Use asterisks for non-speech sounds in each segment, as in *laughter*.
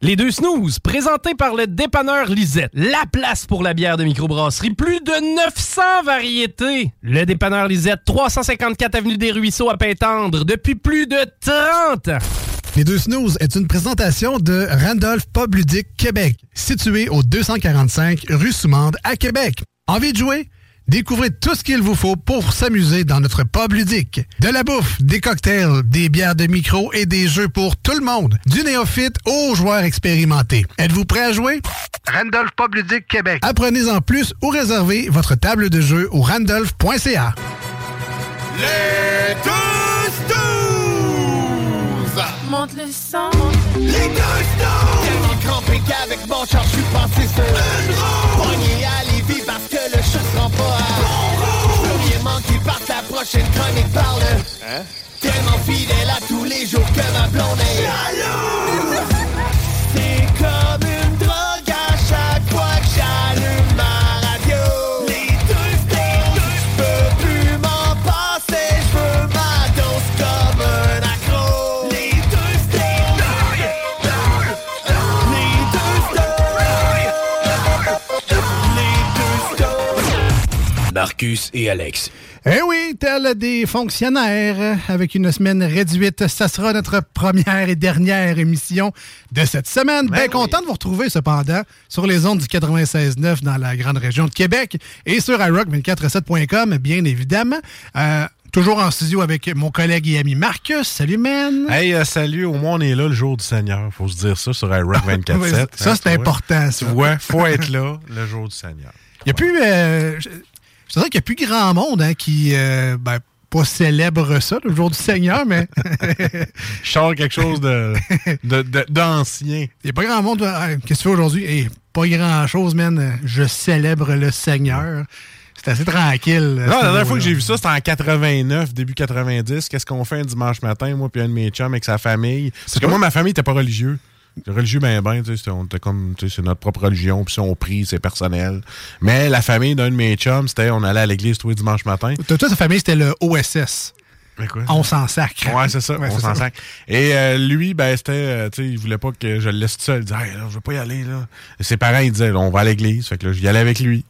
Les deux snooze, présentés par le dépanneur Lisette. La place pour la bière de microbrasserie. Plus de 900 variétés. Le dépanneur Lisette, 354 Avenue des Ruisseaux à Pintendre, depuis plus de 30 ans. Les deux snooze est une présentation de Randolph Pub Ludique Québec, situé au 245 rue Soumande à Québec. Envie de jouer? Découvrez tout ce qu'il vous faut pour s'amuser dans notre pub ludique. De la bouffe, des cocktails, des bières de micro et des jeux pour tout le monde. Du néophyte aux joueurs expérimentés. Êtes-vous prêt à jouer? Randolph Pub Ludique Québec. Apprenez en plus ou réservez votre table de jeu au randolph.ca. Les deux snooze! Monte le sang. Les deux snooze! Tellement crampé qu'avec mon char, je suis passé sur une roue. Prochaine chronique parle. Hein? Tellement fidèle à tous les jours que ma blonde est. C'est comme une drogue à chaque fois que j'allume ma radio. Les deux je peux plus m'en passer, je veux ma dose comme un accro. Les deux snooze, les deux snooze, les deux. Marcus et Alex. Eh oui, tel des fonctionnaires, avec une semaine réduite, ça sera notre première et dernière émission de cette semaine. Bien content de vous retrouver cependant sur les ondes du 96.9 dans la grande région de Québec et sur iRock247.com, bien évidemment. Euh, toujours en studio avec mon collègue et ami Marcus. Salut, man! Hey, euh, salut, au moins on est là le jour du Seigneur. Faut se dire ça sur iRock 24.7. Oui, ça, hein, c'est important, ça. Tu vois, faut être là le jour du Seigneur. Il n'y a plus. euh, je dirais qu'il n'y a plus grand monde hein, qui. euh, ben, pas célèbre ça, le jour du Seigneur, mais. *laughs* Je sors quelque chose de- de- de- d'ancien. Il n'y a pas grand monde. Qu'est-ce que tu fais aujourd'hui? Pas grand chose, man. Je célèbre le Seigneur. C'est assez tranquille. Non, la dernière fois que j'ai vu ça, c'était en 89, début 90. Qu'est-ce qu'on fait un dimanche matin, moi puis un de mes chums avec sa famille? Parce que moi, ma famille n'était pas religieux. J'étais Religieux, ben, ben, tu sais, c'était- on était comme, tu sais, c'est notre propre religion, puis si on prie, c'est personnel. Mais la famille d'un de mes chums, c'était, on allait à l'église tous les dimanches matin. Toi, toi, ta famille, c'était le OSS. quoi? On s'en sacre. Ouais, c'est ça, Ouais, on s'en. Et euh, lui, ben, c'était, euh, tu sais, il voulait pas que je le laisse tout seul. Il disait, hey, là, je veux pas y aller, là. Et ses parents, ils disaient, on va à l'église. Fait que là, j'y allais avec lui.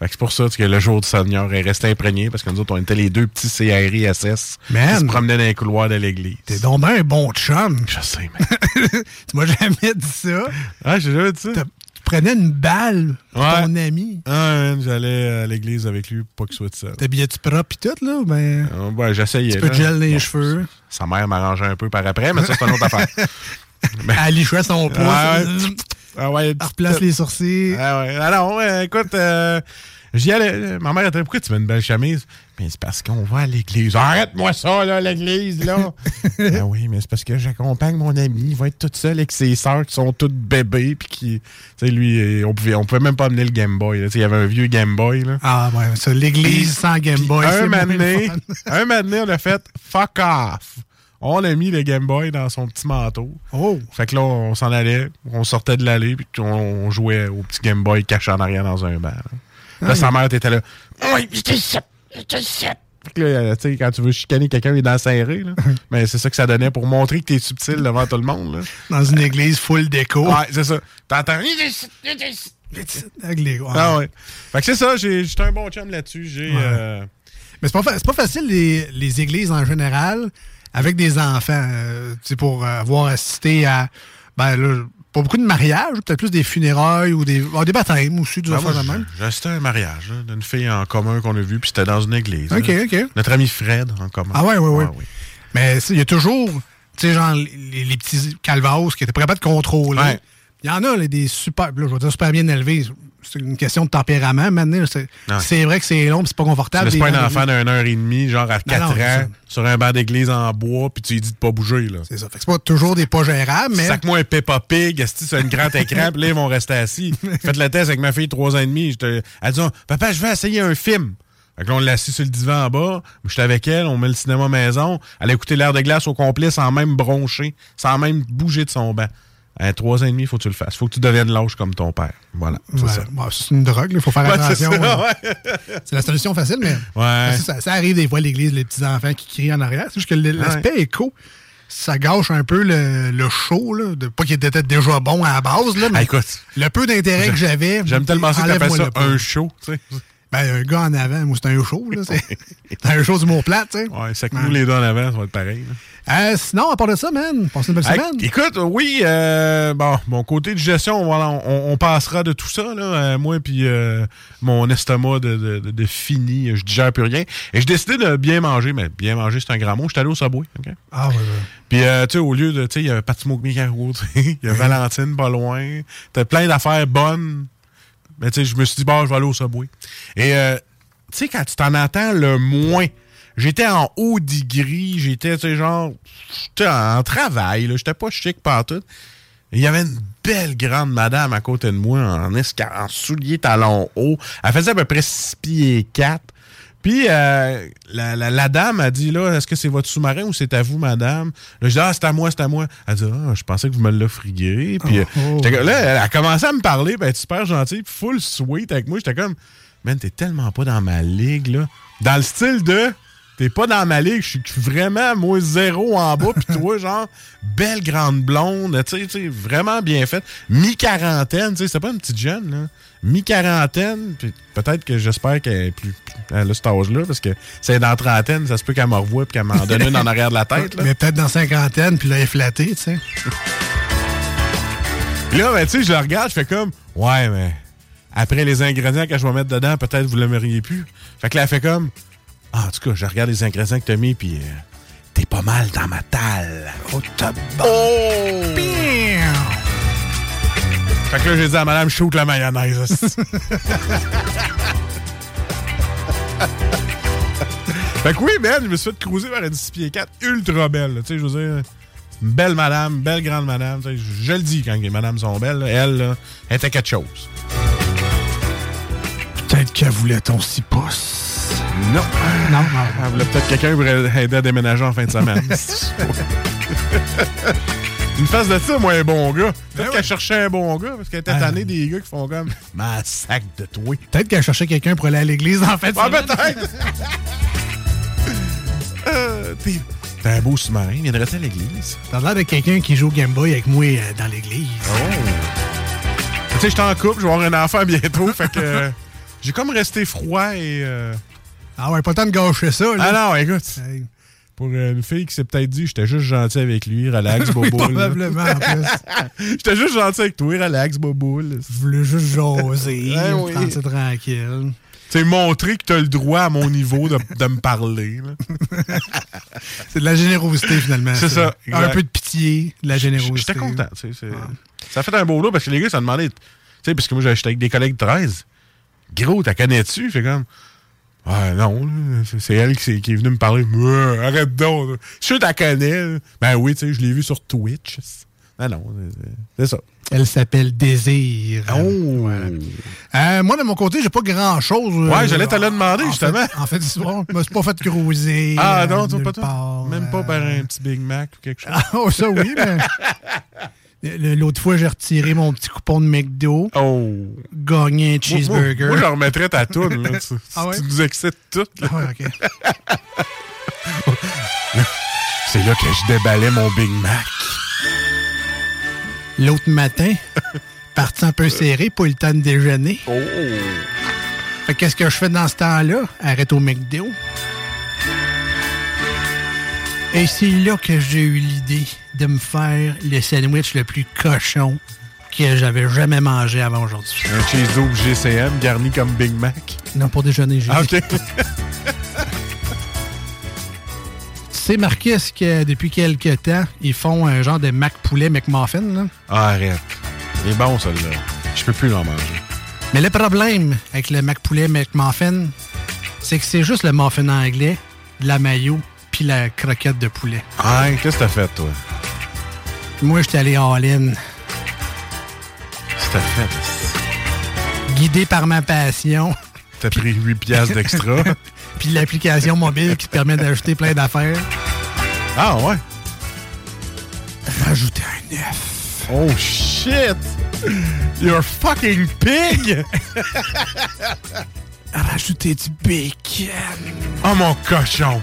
Fait que c'est pour ça que le jour du Seigneur est resté imprégné, parce que nous autres, on était les deux petits CRISS Man. qui se promenaient dans les couloirs de l'église. T'es donc ben un bon chum. Je sais, mais. *laughs* tu m'as jamais dit ça. Ah, j'ai jamais dit ça. Tu prenais une balle pour Ouais. ton ami. Ah, j'allais à l'église avec lui pour pas qu'il soit seul. T'habillais-tu propre pis tout, là? Ben, Euh, j'essayais. tu peux gel les Bon, cheveux. Sa mère m'arrangeait un peu par après, mais ça, c'est une autre affaire. *laughs* Elle lichait son ouais. *laughs* Ah ouais, Elle replace les sourcils. Ah ouais. Alors, ouais, écoute, euh, j'y allais. Ma mère était pourquoi tu mets une belle chemise? Mais c'est parce qu'on va à l'église. Arrête-moi ça, là, l'église, là. ah *laughs* oui, mais c'est parce que j'accompagne mon ami. Il va être tout seul avec ses sœurs qui sont toutes bébés. Puis qui. Tu sais, lui, on pouvait, on pouvait même pas amener le Game Boy. là. Tu sais, Il y avait un vieux Game Boy, là. Ah ouais, ça, l'église sans Game Boy. Un matin, un matin, on a fait fuck off. On a mis le Game Boy dans son petit manteau. Oh. Fait que là, on s'en allait, on sortait de l'allée, puis on, on jouait au petit Game Boy caché en arrière dans un bar. Là, Ah, sa il- mère était là. Oui. Fait que là, tu sais, quand tu veux chicaner quelqu'un, les dents serrées, là. *laughs* Mais c'est ça que ça donnait pour montrer que t'es subtil devant tout le monde, là. Dans une église full déco. Ouais, c'est ça. T'entends. Ah ouais. Fait que c'est ça, j'étais un bon chum là-dessus. J'ai. euh, Mais c'est pas, fa- pas facile, les, les églises en général, avec des enfants. euh, pour euh, avoir assisté à. Ben là, pas beaucoup de mariages, peut-être plus des funérailles ou des, ah, des baptêmes aussi, du ben, moi, de même. j'ai assisté à un mariage d'une fille en commun qu'on a vu, puis c'était dans une église. Ok, ok. Notre ami Fred en commun. Ah ouais, ouais, ouais. Ouais, oui. Mais il y a toujours, tu sais, genre, les, les petits calvas qui étaient pas capables de contrôler. Ouais. Il y en a, là, des super, là, je vais dire super bien élevés. C'est une question de tempérament. Maintenant, c'est Ouais. c'est vrai que c'est long, c'est pas confortable. des pas un enfant d'une heure et demie, genre à 4 non, c'est ça. ans, sur un banc d'église en bois, puis tu lui dis de pas bouger, là. C'est ça. Fait que c'est pas toujours des pas gérables, mais. Sac-moi un Peppa Pig, esti, sur un grand écran, *laughs* puis là, ils vont rester assis. Faites le test avec ma fille de 3 ans et demi. Elle dit, papa, je vais essayer un film. Fait que là, on l'a assis sur le divan en bas. J'étais avec elle, on met le cinéma maison. Elle a écouté l'air de glace au complet sans même broncher, sans même bouger de son banc. À 3 ans et demi, faut que tu le fasses. Faut que tu deviennes lâche comme ton père. Voilà, c'est Ouais, une drogue, il faut faire Ouais, attention. *laughs* C'est la solution facile, mais Ouais. ça, ça arrive des fois à l'église, les petits enfants qui crient en arrière. C'est juste que l'aspect écho, ça gâche un peu le, le show, là, de, pas qu'il était déjà bon à la base, là, mais Ah, écoute, le peu d'intérêt que j'avais. j'aime tellement ça que ça un show. Ben, un gars en avant, moi, c'est un show, là. C'est *laughs* un show du mot plat, tu sais. Ouais, ça que nous, les deux en avant, ça va être pareil. là. Euh, sinon, à part de ça, man, passez une belle Hey, semaine. écoute, oui, euh, bon, mon côté de gestion, voilà, on, on passera de tout ça, là, euh, moi puis euh, mon estomac de, de, de- de fini, je digère plus rien. Et j'ai décidé de bien manger, mais bien manger, c'est un grand mot. J'étais allé au Subway, OK? Ah, ouais, ouais. Puis, euh, tu sais, au lieu de, tu sais, il y a Pat Smoke Me Caro, tu sais, *laughs* il y a Valentine pas loin, t'as plein d'affaires bonnes. Mais tu sais, je me suis dit, bon, je vais aller au Subway. Et, euh, tu sais, quand tu t'en entends le moins, j'étais en haut degré, j'étais, tu sais, genre, j'étais en travail, là, j'étais pas chic partout. Il y avait une belle grande madame à côté de moi en, en souliers talons hauts. Elle faisait à peu près 6 pieds 4. Puis euh, la, la- la dame a dit là, est-ce que c'est votre sous-marin ou c'est à vous, madame? Là, je dis ah, c'est à moi, c'est à moi. Elle dit ah, je pensais que vous me l'offriez. Puis euh, j'étais comme- là, elle a commencé à me parler, puis elle est super gentille, puis full sweet avec moi. J'étais comme, man, t'es tellement pas dans ma ligue, là. Dans le style de, t'es pas dans ma ligue, je suis vraiment, moi, zéro en bas, puis toi, *laughs* genre, belle grande blonde, tu sais, tu sais, vraiment bien faite. Mi-quarantaine, tu sais, c'est pas une petite jeune, là. Mi-quarantaine, puis peut-être que j'espère qu'elle est plus, plus- a cet âge-là, parce que c'est dans la trentaine, ça se peut qu'elle me revoie puis qu'elle m'en donne une en arrière de la tête, là. Mais peut-être dans cinquantaine, puis là, elle est flattée, tu sais. Puis là, ben, tu sais, je la regarde, je fais comme, ouais, mais après les ingrédients que je vais mettre dedans, peut-être vous l'aimeriez plus. Fait que là, elle fait comme, ah, en tout cas, je regarde les ingrédients que t'as mis, puis euh, t'es pas mal dans ma talle. Oh, tabac. Oh! Bam! Fait que là, j'ai dit à madame, shoot la mayonnaise. *laughs* fait que oui, Ben, je me suis fait cruiser vers une 6 pieds 4 ultra belle. Tu sais, je veux dire, une belle madame, belle grande madame. Je, je le dis quand les madames sont belles. là. Elle, là, elle était quelque chose. Peut-être qu'elle voulait ton 6 pouces. Non. Non, non. Elle voulait peut-être quelqu'un pour aider à déménager en fin de semaine. *laughs* Une face de ça, moi, un bon gars. Peut-être qu'elle cherchait un bon gars, parce qu'elle était Ah. tannée des gars qui font comme *laughs* ma sac de toi. Peut-être qu'elle cherchait quelqu'un pour aller à l'église en fait. Ah, peut-être! *laughs* Euh, T'es t'es un beau sous-marin, viendrait-tu à l'église? T'as l'air de quelqu'un qui joue au Game Boy avec moi euh, dans l'église. Tu sais, je en couple, je vais avoir un enfant bientôt, *laughs* fait que euh, j'ai comme resté froid et. euh, Ah ouais, pas le temps de gâcher ça, là. Ah non, écoute. Pour euh, une fille qui s'est peut-être dit, j'étais juste gentil avec lui, relax, *laughs* Oui, bobo. là. probablement, en plus. *laughs* J'étais juste gentil avec toi, relax, bobo. là. Je voulais juste jaser, *laughs* Ouais, oui. tranquille. Tu sais, montrer que t'as le droit à mon niveau de, de me parler. C'est de la générosité, finalement. C'est ça, Un peu de pitié, de la générosité. J'étais content. tu sais, c'est- Ça a fait un beau lot parce que les gars, ça demandait. Tu sais, parce que moi, j'étais avec des collègues de 13. Gros, t'as connais-tu? Fait comme. Ah non, c'est- elle qui, est venue me parler. Ouais, arrête donc. Je suis t'as connais. Ben oui, tu sais, je l'ai vu sur Twitch. Non, non, c'est- ça. Elle s'appelle Désir. Oh! Euh, moi, de mon côté, j'ai pas grand-chose. euh, Ouais, j'allais te le demander, en justement. fait- En fait, c'est bon, je me suis pas fait cruiser. *laughs* Ah euh, non, nulle pas toi? part, Même pas euh. par un petit Big Mac ou quelque chose. Ah, oh, ça oui, mais... *laughs* L'autre fois, j'ai retiré mon petit coupon de McDo, Oh. gagné un Moi, cheeseburger. Moi, moi, je remettrais ta toune. Là. Tu, *laughs* Ah ouais? tu nous excites toutes. Ah ouais, ok. *laughs* C'est là que je déballais mon Big Mac. L'autre matin, *laughs* parti un peu serré, pas eu le temps de déjeuner. Oh. Fait que qu'est-ce que je fais dans ce temps-là? Arrête au McDo. Et c'est là que j'ai eu l'idée de me faire le sandwich le plus cochon que j'avais jamais mangé avant aujourd'hui. Un cheese double GCM garni comme Big Mac. Non, pour déjeuner, j'ai Ah. OK. Tu sais, Marcus, que depuis quelques temps, ils font un genre de Mac poulet McMuffin, là? Ah, arrête. Il est bon, celui-là. Je peux plus l'en manger. Mais le problème avec le Mac poulet McMuffin, c'est que c'est juste le muffin anglais, de la mayo, puis la croquette de poulet. Ah, qu'est-ce que t'as fait, toi? Moi, j'étais allé all-in, Qu'est-ce que t'as fait? guidé par ma passion, T'as pris 8 piastres d'extra? *laughs* puis l'application mobile qui te permet d'ajouter plein d'affaires. ah, ouais? Rajouter un œuf. Oh, shit! You're fucking pig! Rajouter du bacon. Oh, mon cochon!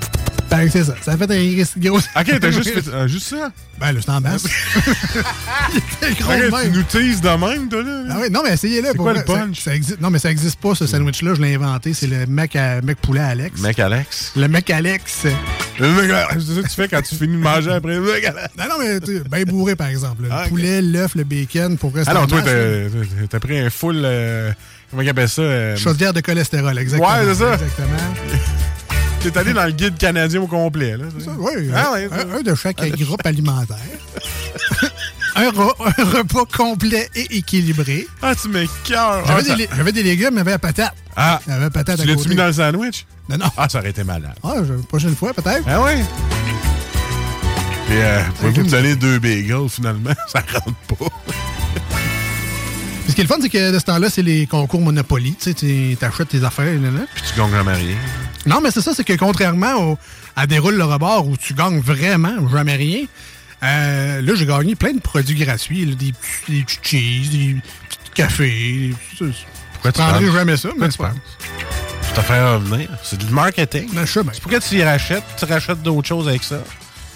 Ben, c'est ça. Ça a fait un risque gros. *laughs* OK, t'as juste fait euh, juste ça? Ben, là, c'est en basse. C'est gros de OK, même. tu nous teases de même, toi, là? Ah oui, non, mais essayez-le. C'est pour quoi vrai. le punch? Ça, existe. Non, mais ça existe pas, ce sandwich-là. Je l'ai inventé. C'est le mec, à, mec poulet à Alex. Mec Alex. Le mec Alex. Le mec Alex, *laughs* C'est ça que tu fais quand tu finis de manger après. Le mec Alex. Non, non, mais tu bien bourré, par exemple. Le Ah, ok. poulet, l'œuf, le bacon, pour rester Ah non, en toi, masse, là. t'as t'as pris un full. euh, comment il appelle ça? euh, Chaudière de cholestérol, exactement. Ouais, c'est ça. Exactement. *laughs* T'es allé dans le guide canadien au complet, là. Ça, oui, Ah un, ouais, ça. un- un de chaque groupe alimentaire. *laughs* un, re- un repas complet et équilibré. Ah, tu m'écœures. J'avais Ah, ça- des, j'avais des légumes, mais j'avais la patate. Ah, J'avais la patate tu l'as-tu mis dans le sandwich? Non, non. Ah, ça aurait été malade. Ah, je- prochaine fois, peut-être. Ah ouais? Et euh, pouvez-vous me donner deux bagels, finalement? *laughs* Ça rentre pas. Ce qui est le fun, c'est que de ce temps-là, c'est les concours Monopoly. Tu sais, tu achètes tes affaires. Là, là. Puis tu gagnes jamais rien. Non, mais c'est ça, c'est que contrairement au, à Déroule le rebord où tu gagnes vraiment jamais rien, euh, là, j'ai gagné plein de produits gratuits. là, des, petits, des petits cheese, des petits cafés. Des, Pourquoi je prendrai penses? jamais ça, mais tu pas? penses? Tu te faire revenir. C'est du marketing. Mais je sais bien. Pourquoi tu y rachètes? Tu rachètes d'autres choses avec ça.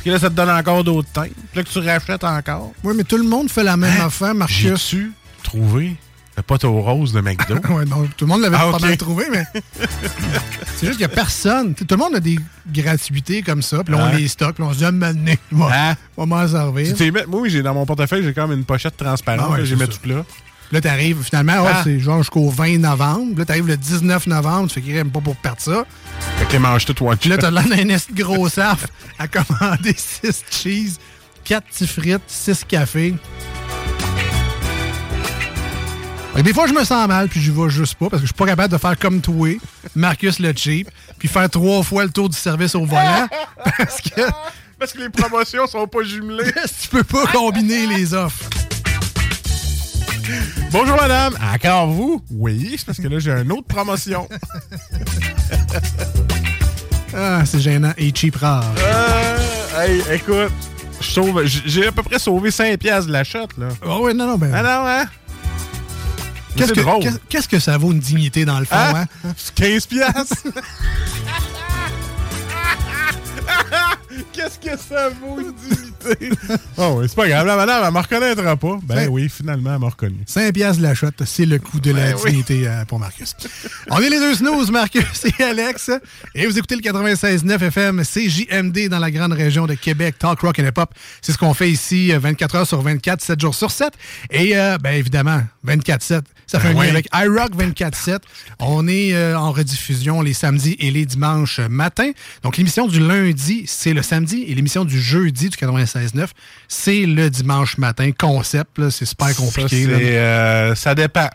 Puis là, ça te donne encore d'autres teintes. Puis là, que tu rachètes encore. Oui, mais tout le monde fait la même affaire, Marcus. J'ai-tu trouvé le poteau rose de McDo? *laughs* Ouais, non, tout le monde l'avait Ah, pas mal trouvé, mais *laughs* c'est juste qu'il n'y a personne. Tout le monde a des gratuités comme ça, puis là, on Ah. les stocke, puis on se dit, ah, maintenant, va, Hein? on va m'en servir. Tu Moi, oui, j'ai dans mon portefeuille, j'ai quand même une pochette transparente. Ah ouais, j'ai mis tout là. Là, t'arrives, finalement, ah, Ah. c'est genre jusqu'au 20 novembre. Là, t'arrives le 19 novembre, tu fais qu'il pas pour perdre ça. Fait que les mange tout one là, t'as l'air d'un gros saf à commander *laughs* 6 cheese, 4 petits frites, 6 cafés. Fait que des fois, je me sens mal, puis je vais juste pas, parce que je suis pas capable de faire comme toi, Marcus le cheap, puis faire trois fois le tour du service au volant, *laughs* parce que Parce que les promotions sont pas jumelées. *laughs* tu peux pas combiner les offres. Bonjour, madame. Encore vous? Oui, c'est parce que là, j'ai une autre promotion. *laughs* Ah, c'est gênant. Et cheap rare. Euh, hey, écoute, j'ai à peu près sauvé 5 piastres de la shot, là. Ah ouais, non, non, ben... Ah non, hein? Qu'est-ce que, ça vaut une dignité dans le fond, Hein? hein? C'est 15 piastres? *laughs* Qu'est-ce que ça vaut, dignité? oh *laughs* oui, c'est pas grave. La madame, elle me reconnaîtra pas. Ben oui, finalement, elle m'a reconnu. 5 piastres de la shot, c'est le coût de la Ben oui. dignité euh, pour Marcus. On est les deux snooze, Marcus et Alex. Et vous écoutez le 96.9 FM CJMD dans la grande région de Québec, Talk Rock and Hip-Hop. C'est ce qu'on fait ici, euh, 24 heures sur 24, 7 jours sur 7. Et euh, ben évidemment, 24-7. Ça fait Ben un oui. lien avec iRock 24-7. On est euh, en rediffusion les samedis et les dimanches matin. Donc l'émission du lundi, c'est le samedi. Et l'émission du jeudi du 96.9, c'est le dimanche matin. Concept, là, c'est super compliqué. euh, ça dépend.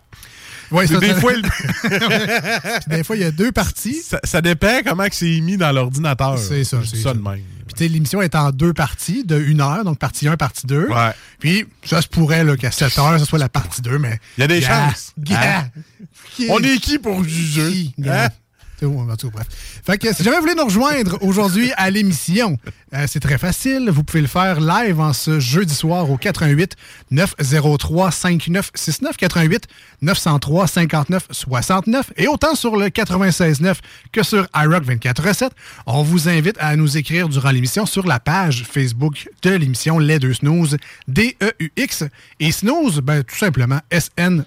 Ouais, ça, des, ça- fois, *laughs* des fois, il y a deux parties. ça, ça dépend comment c'est mis dans l'ordinateur. C'est ça, c'est ça de même. Puis l'émission est en deux parties de une heure, donc partie 1, partie 2. Ouais. Puis ça se pourrait qu'à 7 heures, ce soit la partie 2, mais... Il y a des chances. Hein? On est qui pour juger? qui, Hein? En tout bref. Fait que si jamais vous voulez nous rejoindre aujourd'hui à l'émission, *laughs* euh, c'est très facile. Vous pouvez le faire live en ce jeudi soir au 88 903 5969 88 903 59 69 et autant sur le 96.9 que sur iRock 24 On vous invite à nous écrire durant l'émission sur la page Facebook de l'émission Les Deux Snooze, D-E-U-X. Et snooze, ben, tout simplement S-N-O-O-Z-E-S.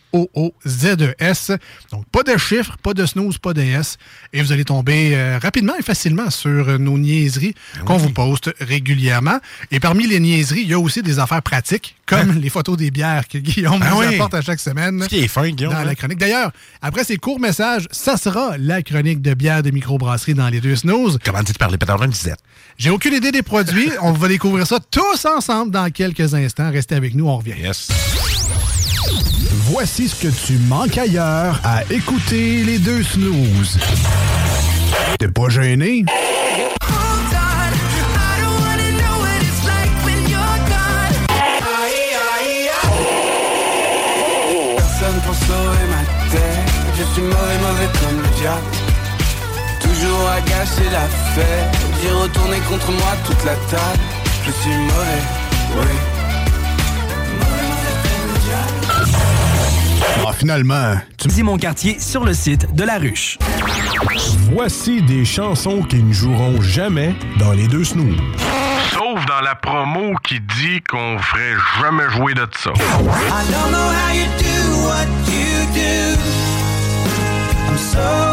E Donc, pas de chiffres, pas de snooze, pas de S. Et vous allez tomber euh, rapidement et facilement sur nos niaiseries qu'on vous poste régulièrement. Et parmi les niaiseries, il y a aussi des affaires pratiques, comme les photos des bières que Guillaume Ah nous oui. apporte à chaque semaine Ce qui est fin, Guillaume. dans hein? la chronique. D'ailleurs, après ces courts messages, ça sera la chronique de bière de microbrasserie dans les deux snooze. Comment dit par les pétards Lisette? J'ai aucune idée des produits. *laughs* On va découvrir ça tous ensemble dans quelques instants. Restez avec nous, on revient. Yes. Voici ce que tu manques ailleurs à écouter les deux snooze. T'es pas gêné? Toujours à gâcher la fête J'ai retourné contre moi toute la table Je suis mauvais, oui Ah, finalement, tu Dis mon quartier sur le site de La Ruche. Voici des chansons qui ne joueront jamais dans les deux snooze. Sauf dans la promo qui dit qu'on ferait jamais jouer de ça. I don't know how you do what you do I'm so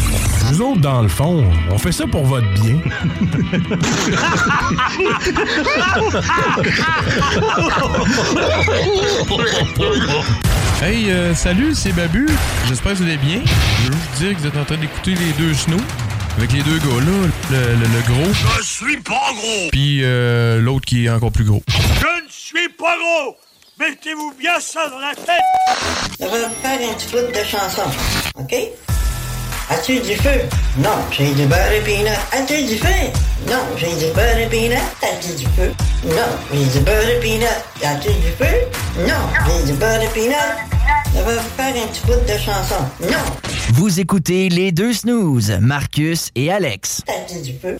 Nous autres, dans le fond, on fait ça pour votre bien. *laughs* Hey, euh, salut, c'est Babu. J'espère que vous allez bien. Je veux juste dire que vous êtes en train d'écouter les deux snows. Avec les deux gars là, le, le- le gros, Je suis pas gros! puis euh, l'autre qui est encore plus gros. Je ne suis pas gros! Mettez-vous bien ça dans la tête! Je vais faire un petit bout de chanson, OK? As-tu du feu? Non, j'ai du beurre et peanut. As-tu du feu? Non, j'ai du beurre et peanut. As-tu du feu? Non, j'ai du beurre et peanut. As-tu du feu? Non, j'ai du beurre et peanut. Je vais faire un petit bout de chanson. Non, Vous écoutez les deux snooze, Marcus et Alex. as-tu du feu?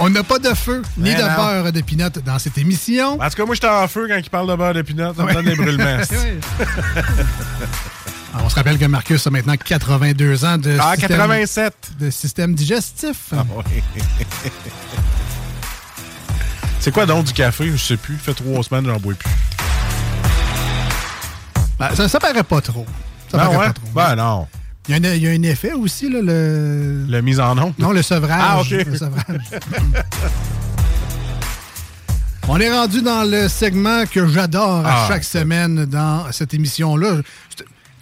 On n'a pas de feu ni Mais de non. beurre de pinot dans cette émission. En tout cas, moi, j'étais en feu quand il parle de beurre de pinot. Ça me donne des brûlements. *laughs* Alors, on se rappelle que Marcus a maintenant 82 ans de, Ah, système, 87. de système digestif. Ah, oui. C'est quoi donc du café? Je sais plus. Ça fait trois semaines j'en bois plus. Ben, ça, ça paraît pas trop. Ça Ben paraît ouais? pas trop. Ben non. Il y, a un, il y a un effet aussi, là, le... La mise en onde? Non, le sevrage. Ah, OK. Le sevrage. On est rendu dans le segment que j'adore à Ah. chaque semaine dans cette émission-là.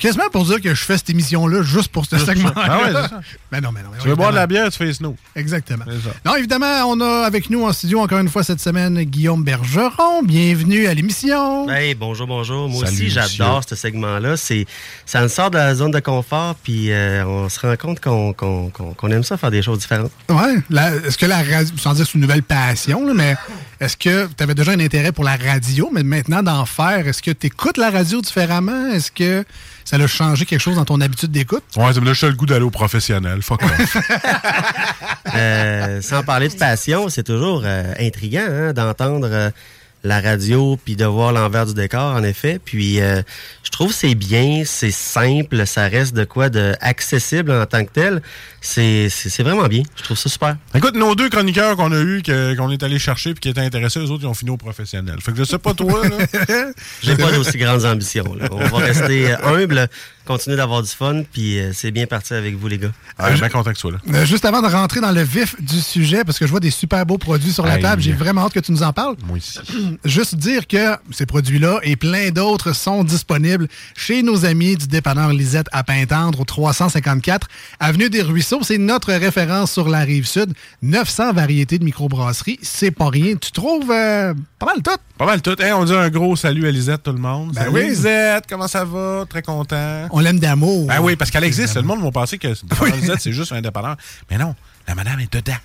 C'est Quasiment pour dire que je fais cette émission-là juste pour ce segment-là. Ah ouais, c'est ça. Mais *laughs* non, mais non. mais Tu veux boire de la bière, tu fais snow. Exactement. C'est ça. Non, évidemment, on a avec nous en studio encore une fois cette semaine Guillaume Bergeron. Bienvenue à l'émission. Hey, bonjour, bonjour. Moi Salut, aussi, j'adore ce segment-là. C'est, ça nous sort de la zone de confort, puis euh, on se rend compte qu'on, qu'on, qu'on- qu'on aime ça faire des choses différentes. Ouais. la- Est-ce que la radio, sans dire c'est une nouvelle passion, là, mais est-ce que tu avais déjà un intérêt pour la radio, mais maintenant d'en faire, est-ce que tu écoutes la radio différemment? Est-ce que ça a changé quelque chose dans ton habitude d'écoute? Ouais, ça me juste le goût d'aller au professionnel. Fuck off. *laughs* Euh, sans parler de passion, c'est toujours euh, intriguant hein, d'entendre euh, la radio puis de voir l'envers du décor, en effet. Puis euh, je trouve que c'est bien, c'est simple, ça reste de quoi de accessible en tant que tel. C'est, vraiment bien. Je trouve ça super. Écoute, nos deux chroniqueurs qu'on a eu, qu'on est allé chercher puis qui étaient intéressés, eux autres, ils ont fini au professionnel. Fait que je sais pas toi, là. *laughs* J'ai pas d'aussi grandes ambitions. là. On va rester euh, humble, continuez d'avoir du fun, puis euh, c'est bien parti avec vous, les gars. Ah, je suis bien content que tu sois là. Euh, juste avant de rentrer dans le vif du sujet, parce que je vois des super beaux produits sur la Aïe. table, j'ai vraiment hâte que tu nous en parles. Moi aussi. *clears throat* Juste dire que ces produits-là et plein d'autres sont disponibles chez nos amis du dépanneur Lisette à Pintendre au 354 Avenue des Ruisseaux. C'est notre référence sur la rive sud. 900 variétés de microbrasseries. C'est pas rien. Tu trouves euh, pas mal tout. Pas mal tout. Hey, on dit un gros salut à Lisette, tout le monde. Ben Salut, oui. Lisette, comment ça va? Très content. On l'aime d'amour. Ben oui, parce qu'elle existe. Le monde va penser que c'est- *laughs* Lisette, c'est juste un dépanneur. Mais non, la madame est dedans.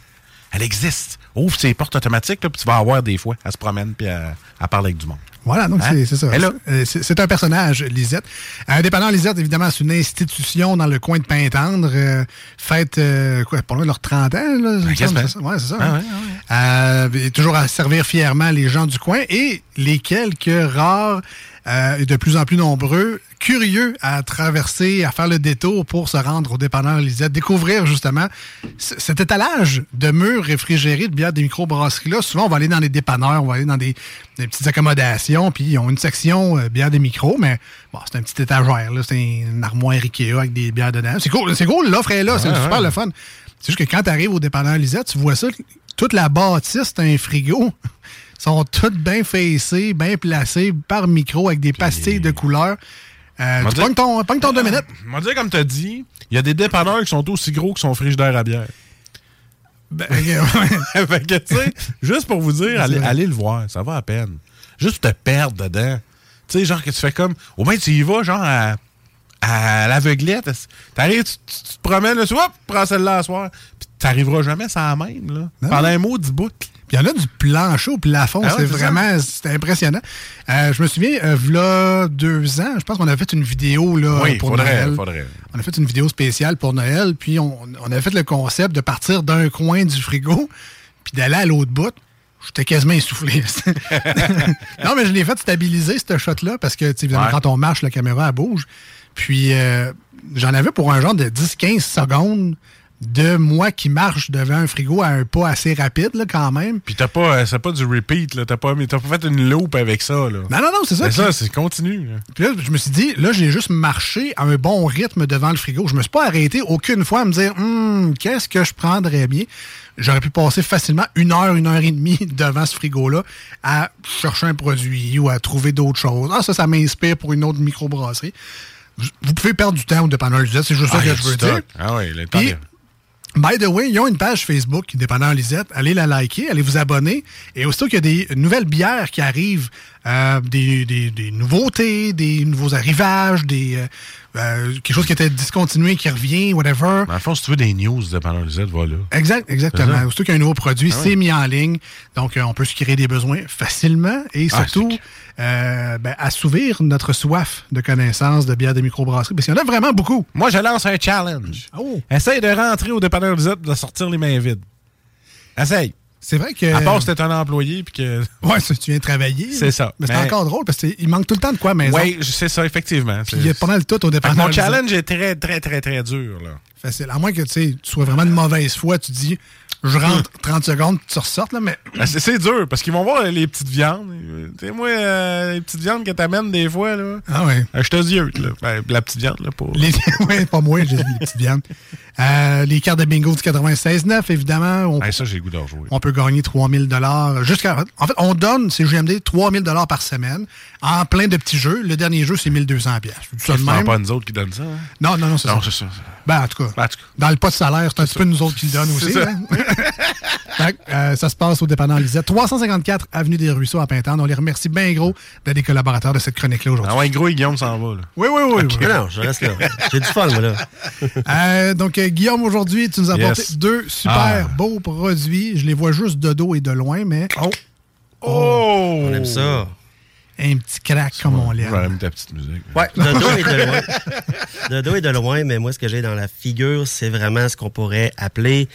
Elle existe. Ouvre ses portes automatiques, là, puis tu vas avoir des fois. Elle se promène, puis elle, elle parle avec du monde. Voilà, donc Hein? c'est- ça. Euh, C'est un personnage, Lisette. Un dépanneur Lisette, évidemment, c'est une institution dans le coin de Pintendre. Euh, fête, euh, quoi, pas loin de leurs 30 ans, là. c'est ça? Ouais, c'est ça. Ah hein. ouais, Euh, toujours à servir fièrement les gens du coin et les quelques rares euh, et de plus en plus nombreux curieux à traverser, à faire le détour pour se rendre au dépanneur Lisette, découvrir justement cet étalage de murs réfrigérés de bières des microbrasseries-là. Souvent, on va aller dans les dépanneurs, on va aller dans des, des petites accommodations, puis ils ont une section euh, bières des micros, mais bon, c'est un petit étagère, là, c'est une armoire Ikea avec des bières dedans. C'est cool, c'est cool, l'offre est là, c'est Ouais, super le fun. C'est juste que quand tu arrives au dépanneur Lisette, tu vois ça, toute la bâtisse, c'est un frigo. Sont toutes bien facées, bien placées par micro avec des pastilles de couleurs. Euh, tu pognes ton, ton deux minutes. On va dire, comme tu as dit, il y a des dépanneurs qui sont aussi gros que son frigidaire à bière. Ben, *laughs* fait que, tu sais, juste pour vous dire, allez, le voir, ça va à peine. Juste te perdre dedans. Tu sais, genre que tu fais comme. Au moins, tu y vas, genre à, à l'aveuglette. T'arrives, tu, tu- tu te promènes, là, tu prends celle-là à soir. Puis t'arriveras jamais sans la même, là. Non. Pendant un mot du bout. Il y en a du plancher au plafond. Ah ouais, c'est vraiment impressionnant. Euh, je me souviens, euh, v'là deux ans, je pense qu'on avait fait une vidéo là, Oui, pour faudrait, Noël. faudrait. On a fait une vidéo spéciale pour Noël, puis on, on avait fait le concept de partir d'un coin du frigo, puis d'aller à l'autre bout. J'étais quasiment essoufflé. *laughs* non, mais je l'ai fait stabiliser, ce shot-là, parce que, évidemment, Ouais. quand on marche, la caméra, elle bouge. Puis, euh, j'en avais pour un genre de 10-15 secondes de moi qui marche devant un frigo à un pas assez rapide, là, quand même. Puis t'as pas, euh, c'est pas du repeat, là. T'as pas, fait une loupe avec ça, là. Non, non, non, c'est ça. C'est ça, c'est continu. là. Puis là, je me suis dit, là, j'ai juste marché à un bon rythme devant le frigo. Je me suis pas arrêté aucune fois à me dire, Hum, qu'est-ce que je prendrais bien? J'aurais pu passer facilement une heure, une heure et demie *laughs* devant ce frigo-là à chercher un produit ou à trouver d'autres choses. Ah, ça, ça m'inspire pour une autre microbrasserie. Vous pouvez perdre du temps au dépanneur c'est juste Ah, ça y que je veux dire. Ah oui, le temps. By the way, ils ont une page Facebook, Dépanneur Lisette. Allez la liker, allez vous abonner. Et aussitôt qu'il y a des nouvelles bières qui arrivent, euh, des, des- des nouveautés, des nouveaux arrivages, des euh, euh, quelque chose qui était discontinué qui revient, whatever. Le fond, si tu veux des news de le Z, voilà. Exact, exactement. Aussitôt qu'il y a un nouveau produit, Ah c'est oui. mis en ligne. Donc, euh, on peut se créer des besoins facilement et Ah, surtout ben, assouvir notre soif de connaissances de bières de microbrasserie. Parce qu'il y en a vraiment beaucoup. Moi, je lance un challenge. Oh. Essaye de rentrer au dépanneur et de sortir les mains vides. Essaye. C'est vrai que. À part si t'es un employé puis que. *laughs* Ouais, ça, tu viens travailler. C'est ça. Mais c'est Mais- encore drôle parce qu'il manque tout le temps de quoi à la maison. Oui, c'est ça, effectivement. Puis il y a pas mal tout au dépanneur. Mon challenge est très, très, très, très dur. Là. Facile. À moins que tu sais, tu sois vraiment de mauvaise foi, tu dis je rentre *laughs* 30 secondes, tu ressortes, là, mais. Ben, c'est- dur parce qu'ils vont voir les petites viandes. Tu sais, moi, euh, les petites viandes que t'amènes des fois, là. Ah ouais. Euh, je te dis, là. Ben, la petite viande, là, pour. Les... *laughs* ouais, pas moi, j'ai dit les petites viandes. Euh, les cartes de bingo du 96.9, évidemment. On, Ben, ça, j'ai le goût d'en jouer. on peut gagner 3000 dollars jusqu'à En fait, on donne, c'est GMD, 3000 dollars par semaine en plein de petits jeux. Le dernier jeu, c'est 1200 pièces. C'est pas nous autres qui donnent ça. hein? Non, non, non, c'est ça. Non, c'est ça. Ben, en tout cas, Ben, en tout cas. dans le pas de salaire, c'est un petit peu nous autres qui le donnent aussi. ça. hein. *laughs* Fait euh, ça se passe au dépanneur Lisette. 354 Avenue des Ruisseaux à Pintendre. On les remercie bien gros d'être des collaborateurs de cette chronique-là aujourd'hui. Ah ouais, gros, et Guillaume s'en va, là. Oui, oui, oui. oui. Non, non, je reste là. J'ai du fun, moi, là. *laughs* Euh, donc, euh, Guillaume, aujourd'hui, tu nous as apporté Yes. deux super Ah. beaux produits. Je les vois juste de dos et de loin, mais Oh! Oh! On aime ça. Un petit crack comme on l'aime. Mis ta petite musique. Ouais, de dos et de loin. De dos et de loin, mais moi, ce que j'ai dans la figure, c'est vraiment ce qu'on pourrait appeler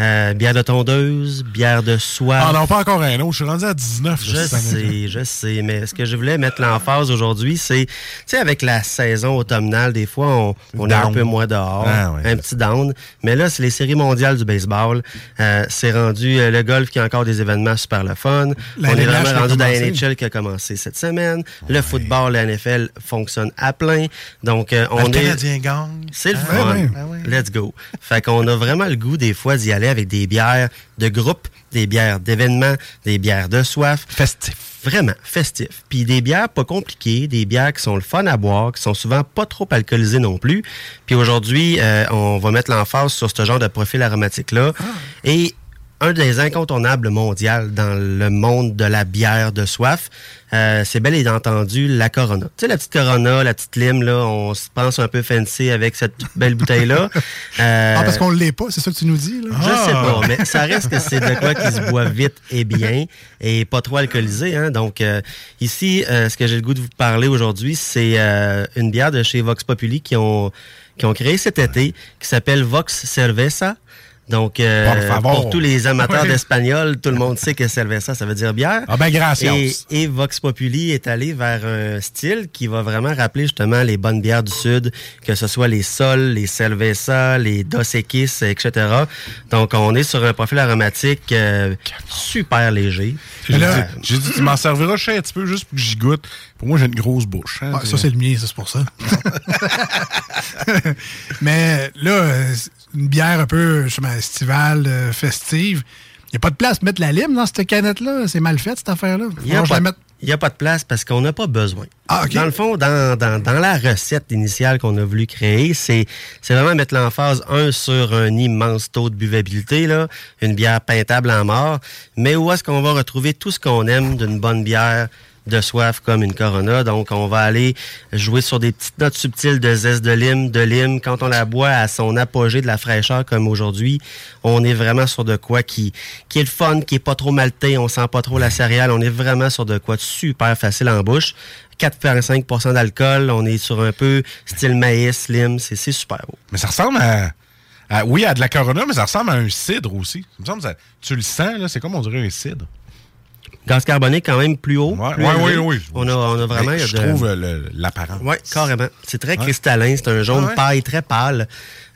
euh, bière de tondeuse, bière de soie. Ah non, pas encore un autre. Je suis rendu à 19 Je cette année. sais, je sais, mais ce que je voulais mettre l'emphase aujourd'hui, c'est, tu sais, avec la saison automnale, des fois, on, on est un peu moins dehors, Ah ouais, un petit down. Mais là, c'est les séries mondiales du baseball. Euh, c'est rendu euh, le golf qui a encore des événements super le fun. La on est vraiment rendu dans la. NHL qui a commencé cette semaine. Le football, la NFL fonctionne à plein. Donc, euh, on le est... Canadien gagne. C'est le Ah, fun. ouais. ouais. Let's go. Fait qu'on a vraiment le goût des fois d'y aller avec des bières de groupe, des bières d'événements, des bières de soif. Festif. Vraiment, festif. Puis des bières pas compliquées, des bières qui sont le fun à boire, qui sont souvent pas trop alcoolisées non plus. Puis aujourd'hui, euh, on va mettre l'emphase sur ce genre de profil aromatique-là. Et un des incontournables mondial dans le monde de la bière de soif, euh, c'est bel et entendu la Corona. Tu sais, la petite Corona, la petite lime, là, on se pense un peu fancy avec cette belle bouteille-là. Euh, *laughs* Ah, parce qu'on ne l'est pas, c'est ça que tu nous dis, là? je sais pas, mais ça reste que c'est de quoi qui se boit vite et bien et pas trop alcoolisé. Hein? Donc euh, ici, euh, ce que j'ai le goût de vous parler aujourd'hui, c'est euh, une bière de chez Vox Populi qui ont qui ont créé cet été, qui s'appelle Vox Cerveza. Donc, euh, pour tous les amateurs d'espagnol, tout le monde sait que cerveza, ça veut dire bière. Ah ben, gracias. Et, et Vox Populi est allé vers un style qui va vraiment rappeler justement les bonnes bières du Sud, que ce soit les Sol, les Cerveza, les Dos Equis, etc. Donc, on est sur un profil aromatique euh, super léger. J'ai dit, tu m'en serviras je sais, un petit peu juste pour que j'y goûte. Pour moi, j'ai une grosse bouche. hein. Ouais, ça, c'est le mien, ça, c'est pour ça. *laughs* Mais là, euh, une bière un peu justement, estivale, euh, festive. Il n'y a pas de place pour mettre la lime dans cette canette-là. C'est mal fait, cette affaire-là. Il n'y a, pas- a de place parce qu'on n'a pas besoin. Ah. Dans le fond, dans, dans, dans la recette initiale qu'on a voulu créer, c'est c'est vraiment mettre l'emphase, un, sur un immense taux de buvabilité, là, une bière peintable en mort, mais où est-ce qu'on va retrouver tout ce qu'on aime d'une bonne bière de soif comme une Corona. Donc, on va aller jouer sur des petites notes subtiles de zeste de lime, de lime. Quand on la boit à son apogée de la fraîcheur comme aujourd'hui, on est vraiment sur de quoi qui, qui est le fun, qui est pas trop maltais, on sent pas trop la céréale. On est vraiment sur de quoi de super facile en bouche. 4,5% d'alcool, on est sur un peu style maïs, lime, c'est super beau. Mais ça ressemble à, Oui, à de la Corona, mais ça ressemble à un cidre aussi. Tu le sens, là, c'est comme on dirait un cidre. Gaz carboné quand même plus haut. Ouais, plus ouais, élevé. oui, oui. On a, on a vraiment... Je de- trouve euh, l'apparence. Oui, carrément. C'est très Ouais. cristallin. C'est un jaune Ah ouais? paille très pâle.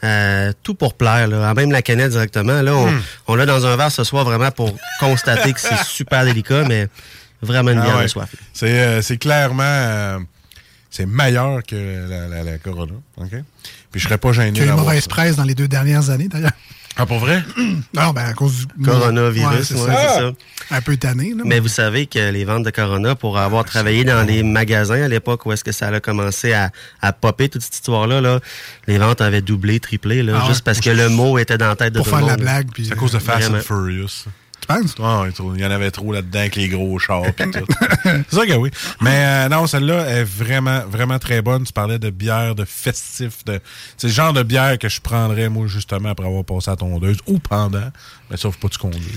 Euh, tout pour plaire. Là. Même la canette directement. Là, on, Hmm. on l'a dans un verre ce soir vraiment pour constater que c'est super délicat, mais vraiment une Ah bière ouais. de soif. C'est euh, c'est clairement. euh, c'est meilleur que la, la- la Corona. OK? Puis je serais pas gêné. Qui a eu une mauvaise presse dans les deux dernières années, d'ailleurs. Ah, pour vrai? *clears throat* non, ben à cause du Coronavirus, Ouais, c'est ouais, ça. c'est ça. Un peu tanné, là. Mais vous savez que les ventes de Corona, pour avoir travaillé dans les magasins à l'époque où est-ce que ça a commencé à, à popper, toute cette histoire-là, là, les ventes avaient doublé, triplé, là, Ah ouais? juste parce que le mot était dans la tête de Pour tout faire le la monde. blague, puis, C'est à cause de Fast and Furious. Penses? Ah, il y en avait trop là-dedans avec les gros chars pis tout. *laughs* c'est ça que oui. Mais euh, non, celle-là est vraiment, vraiment très bonne. Tu parlais de bière, de festif. De... C'est le genre de bière que je prendrais, moi, justement, après avoir passé à tondeuse ou pendant. Mais sauf pas tu conduises.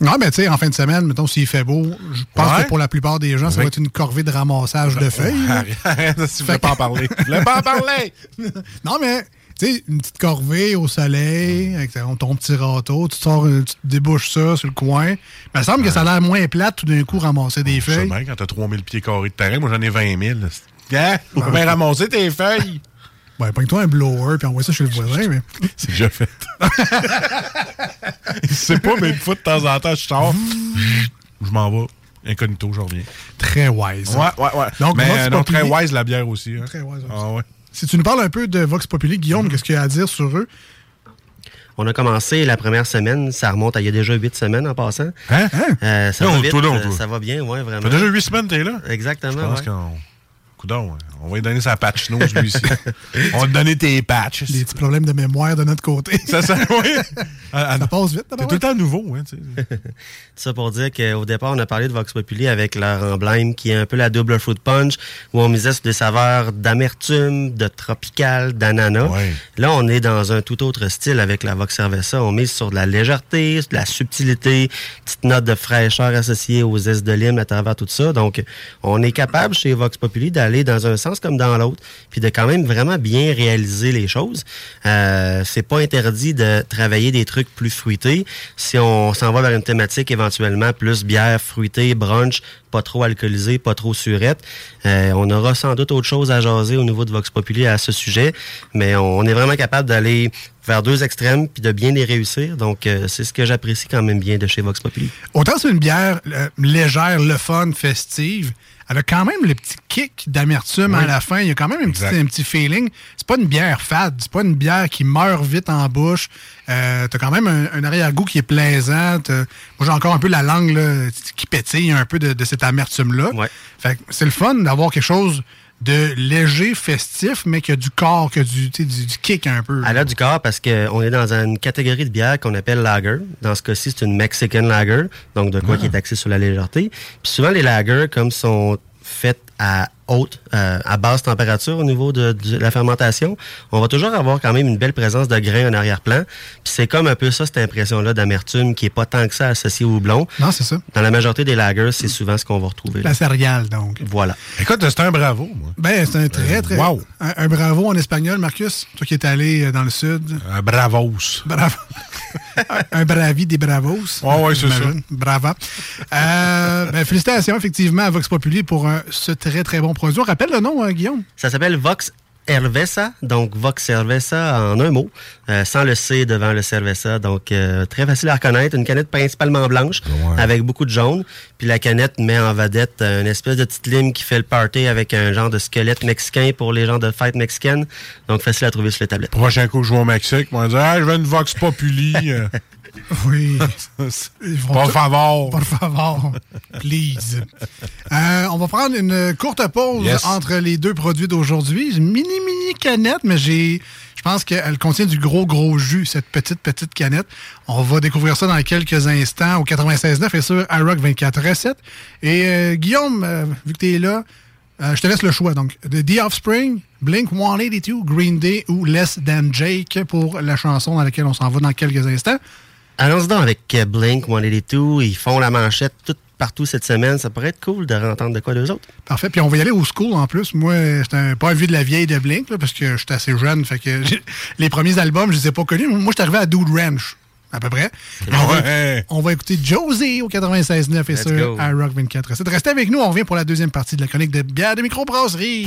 Non, mais tu sais, en fin de semaine, mettons, s'il fait beau, je pense Ouais. que pour la plupart des gens, ça va être une corvée de ramassage de feuilles. Arrête, arrête, Fait pas en parler. Voulais pas en parler! *laughs* non, mais, tu sais, une petite corvée au soleil, avec ton petit râteau, tu, sors, tu débouches ça sur le coin. Il me semble que ça a l'air moins plate tout d'un coup ramasser des feuilles. bien, quand t'as 3000 pieds carrés de terrain, moi j'en ai 20 000. Hein? *laughs* On peut bien ramasser tes feuilles. Ouais, *laughs* pogne-toi un blower puis envoie ça chez le voisin. Mais... *laughs* C'est déjà fait. Je sais pas, mais une fois de temps en temps, je sors. Je m'en vais. Incognito, je reviens. Très wise. Ouais, ouais, ouais. Donc, mais non, très wise la bière aussi. hein. Très wise, Ah ouais. Si tu nous parles un peu de Vox Populi, Guillaume, qu'est-ce qu'il y a à dire sur eux? On a commencé la première semaine, ça remonte à il y a déjà huit semaines en passant. Hein? Euh, ça, Non, va vite, toi, non, euh, toi. ça va bien, ouais, vraiment. Ça fait déjà huit semaines que t'es là? Exactement. Je pense ouais. Coudon, hein. on va lui donner sa patch nose, lui aussi. *laughs* on va te donner tes patches. Des petits problèmes de mémoire de notre côté. *laughs* Ça, ça, oui. ça passe vite, T'es tout le temps nouveau, hein, tu sais. *laughs* Ça pour dire qu'au départ, on a parlé de Vox Populi avec leur emblème qui est un peu la double fruit punch, où on misait sur des saveurs d'amertume, de tropical, d'ananas. Là, on est dans un tout autre style avec la Vox Cerveza. On mise sur de la légèreté, de la subtilité, petite note de fraîcheur associée aux zestes de lime à travers tout ça. Donc, on est capable chez Vox Populi d'aller aller dans un sens comme dans l'autre, puis de quand même vraiment bien réaliser les choses. Euh, c'est pas interdit de travailler des trucs plus fruités. Si on s'en va vers une thématique éventuellement plus bière fruitée, brunch, pas trop alcoolisé, pas trop surette, euh, on aura sans doute autre chose à jaser au niveau de Vox Populi à ce sujet, mais on est vraiment capable d'aller vers deux extrêmes puis de bien les réussir. Donc, euh, c'est ce que j'apprécie quand même bien de chez Vox Populi. Autant c'est une bière légère, le fun, festive, elle a quand même le petit kick d'amertume Oui. à la fin. Il y a quand même un petit, un petit feeling. C'est pas une bière fade. C'est pas une bière qui meurt vite en bouche. Euh, T'as quand même un, un arrière-goût qui est plaisant. T'as- Moi, j'ai encore un peu la langue là, qui pétille un peu de, de cette amertume-là. Fait que c'est le fun d'avoir quelque chose de léger, festif, mais qui a du corps, qui a du, du, du kick un peu. Elle a du corps parce qu'on est dans une catégorie de bière qu'on appelle lager. Dans ce cas-ci, c'est une Mexican lager, donc de quoi Ah. qui est axé sur la légèreté. Puis souvent, les lagers, comme sont faites à haute, euh, à basse température au niveau de, de la fermentation, on va toujours avoir quand même une belle présence de grains en arrière-plan. Puis c'est comme un peu ça, cette impression-là d'amertume qui est pas tant que ça associée au blond. Non, c'est ça. Dans la majorité des lagers, c'est souvent ce qu'on va retrouver. La céréale, donc. Voilà. Écoute, c'est un bravo, moi. Ben, c'est un très, très. wow. Un, un bravo en espagnol, Marcus. Toi qui es allé euh, dans le sud. Un bravos. Bravo. *laughs* un bravi des bravos. Ouais, ouais, c'est j'imagine. Brava. Euh, ben, félicitations, effectivement, à Vox Populi pour un- ce très, très bon produit. On rappelle le nom, hein, Guillaume? Ça s'appelle Vox Cerveza, donc Vox Cerveza en un mot, euh, sans le C devant le Cerveza, donc euh, très facile à reconnaître. Une canette principalement blanche, avec beaucoup de jaune, puis la canette met en vedette une espèce de petite lime qui fait le party avec un genre de squelette mexicain pour les gens de fête mexicaine, donc facile à trouver sur les tablettes. Prochain coup, je vais au Mexique, moi, dire, ah, je veux une Vox Populi. *laughs* Oui. *laughs* Por favor. Por favor. Please. Euh, on va prendre une courte pause Yes. entre les deux produits d'aujourd'hui. Une mini, mini canette, mais j'ai. Je pense qu'elle contient du gros, gros jus, cette petite, petite canette. On va découvrir ça dans quelques instants au 96.9 et sur iRock 24 recettes. Et euh, Guillaume, euh, vu que tu es là, euh, je te laisse le choix. Donc, The The Offspring, Blink 182, Green Day ou Less Than Jake pour la chanson dans laquelle on s'en va dans quelques instants. Allons-y donc avec Blink, 182, ils font la manchette tout partout cette semaine, ça pourrait être cool de entendre de quoi d'eux autres. Parfait. Puis on va y aller au school en plus. Moi, c'est un, pas un vieux de la vieille de Blink, là, parce que j'étais assez jeune. Fait que les premiers albums, je les ai pas connus. Moi, j'étais arrivé à Dude Ranch, à peu près. On, va, Ouais. on va écouter Josie au 96.9 et sur go. iRock 24. C'est de rester avec nous. On revient pour la deuxième partie de la chronique de bière de microbrasserie.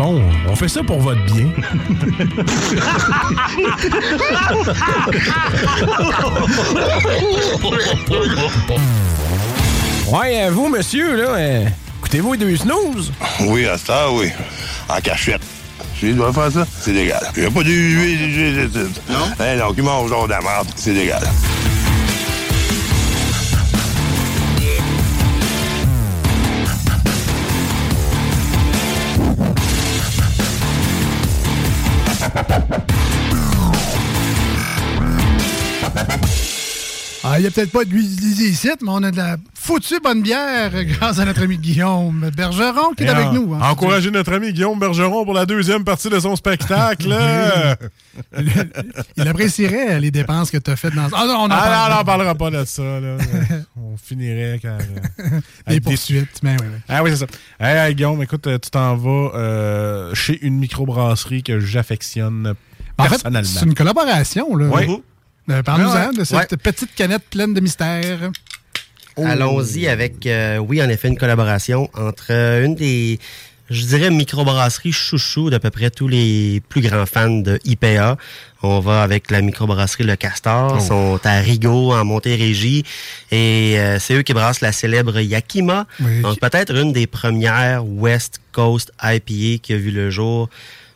Fond, on fait ça pour votre bien. Ouais, euh, vous, monsieur, là, euh, écoutez-vous deux snooze? Oui, à ça, oui. En cachette. Tu dois faire ça? C'est légal. Il n'y a pas de... Non? Eh non, qui mange genre de la merde. C'est légal. N'y a peut-être pas de l'Élysée ici, mais on a de la foutue bonne bière grâce à notre ami Guillaume Bergeron qui est avec nous. hein. Encourager notre ami Guillaume Bergeron pour la deuxième partie de son spectacle. *laughs* Il apprécierait les dépenses que tu as faites dans... Ah non, on en Ah parlera. pas de ça. Là. *laughs* on finirait quand... euh, *laughs* Des poursuites, mais oui, oui. Ah oui, c'est ça. Hey, hey, Guillaume, écoute, euh, tu t'en vas euh, chez une microbrasserie que j'affectionne En fait, personnellement. c'est une collaboration. Là. Oui. Euh, Parle-nous-en Ah ouais. de cette petite canette pleine de mystères. Allons-y avec, euh, oui, en effet, une collaboration entre euh, une des, je dirais, microbrasseries chouchou d'à peu près tous les plus grands fans de IPA. On va avec la microbrasserie Le Castor. Ils sont à Rigaud, en Montérégie. Et euh, c'est eux qui brassent la célèbre Yakima. Oui. Donc, peut-être une des premières West Coast IPA qui a vu le jour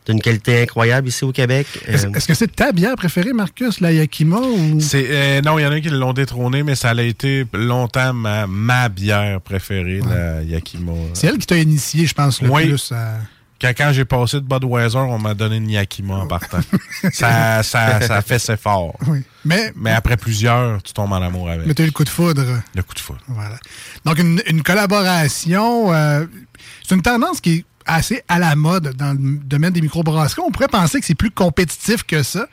d'une qualité incroyable ici au Québec. Est-ce Euh, est-ce que c'est ta bière préférée, Marcus, la Yakima? Ou... C'est, euh, non, il y en a qui l'ont détrôné, mais ça a été longtemps ma, ma bière préférée, la Yakima. C'est elle qui t'a initié, je pense, le Oui. plus à... Quand, quand j'ai passé de Budweiser, on m'a donné une Yakima en partant. *laughs* ça, ça, ça fait ses fort. Oui. Mais, Mais après plusieurs, tu tombes en amour avec. mais t'as eu le coup de foudre. Le coup de foudre. Voilà. Donc, une, une collaboration, euh, c'est une tendance qui est assez à la mode dans le domaine des microbrasseries. On pourrait penser que c'est plus compétitif que ça,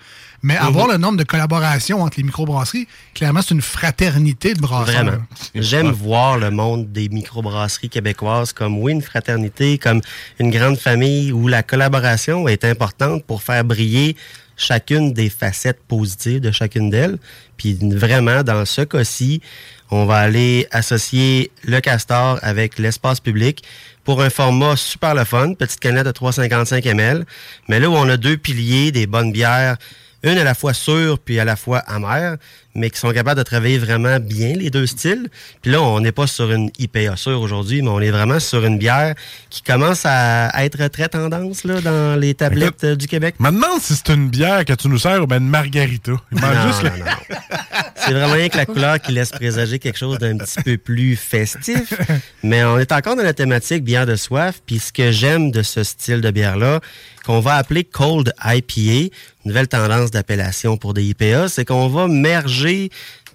mais avoir le nombre de collaborations entre les microbrasseries, clairement, c'est une fraternité de brasseurs. Vraiment. J'aime voir le monde des microbrasseries québécoises comme, oui, une fraternité, comme une grande famille où la collaboration est importante pour faire briller chacune des facettes positives de chacune d'elles. Puis vraiment, dans ce cas-ci, on va aller associer le castor avec l'espace public pour un format super le fun, petite canette de 355 ml. Mais là où on a deux piliers, des bonnes bières, une à la fois sûre puis à la fois amère, mais qui sont capables de travailler vraiment bien les deux styles. Puis là, on n'est pas sur une IPA sûre aujourd'hui, mais on est vraiment sur une bière qui commence à être très tendance là, dans les tablettes euh, du Québec. Me demande si c'est une bière que tu nous sers ou ben une margarita. Il Non, juste non, non. C'est vraiment rien que la couleur qui laisse présager quelque chose d'un petit peu plus festif. Mais on est encore dans la thématique bière de soif. Puis ce que j'aime de ce style de bière-là, qu'on va appeler Cold IPA, nouvelle tendance d'appellation pour des IPA, c'est qu'on va merger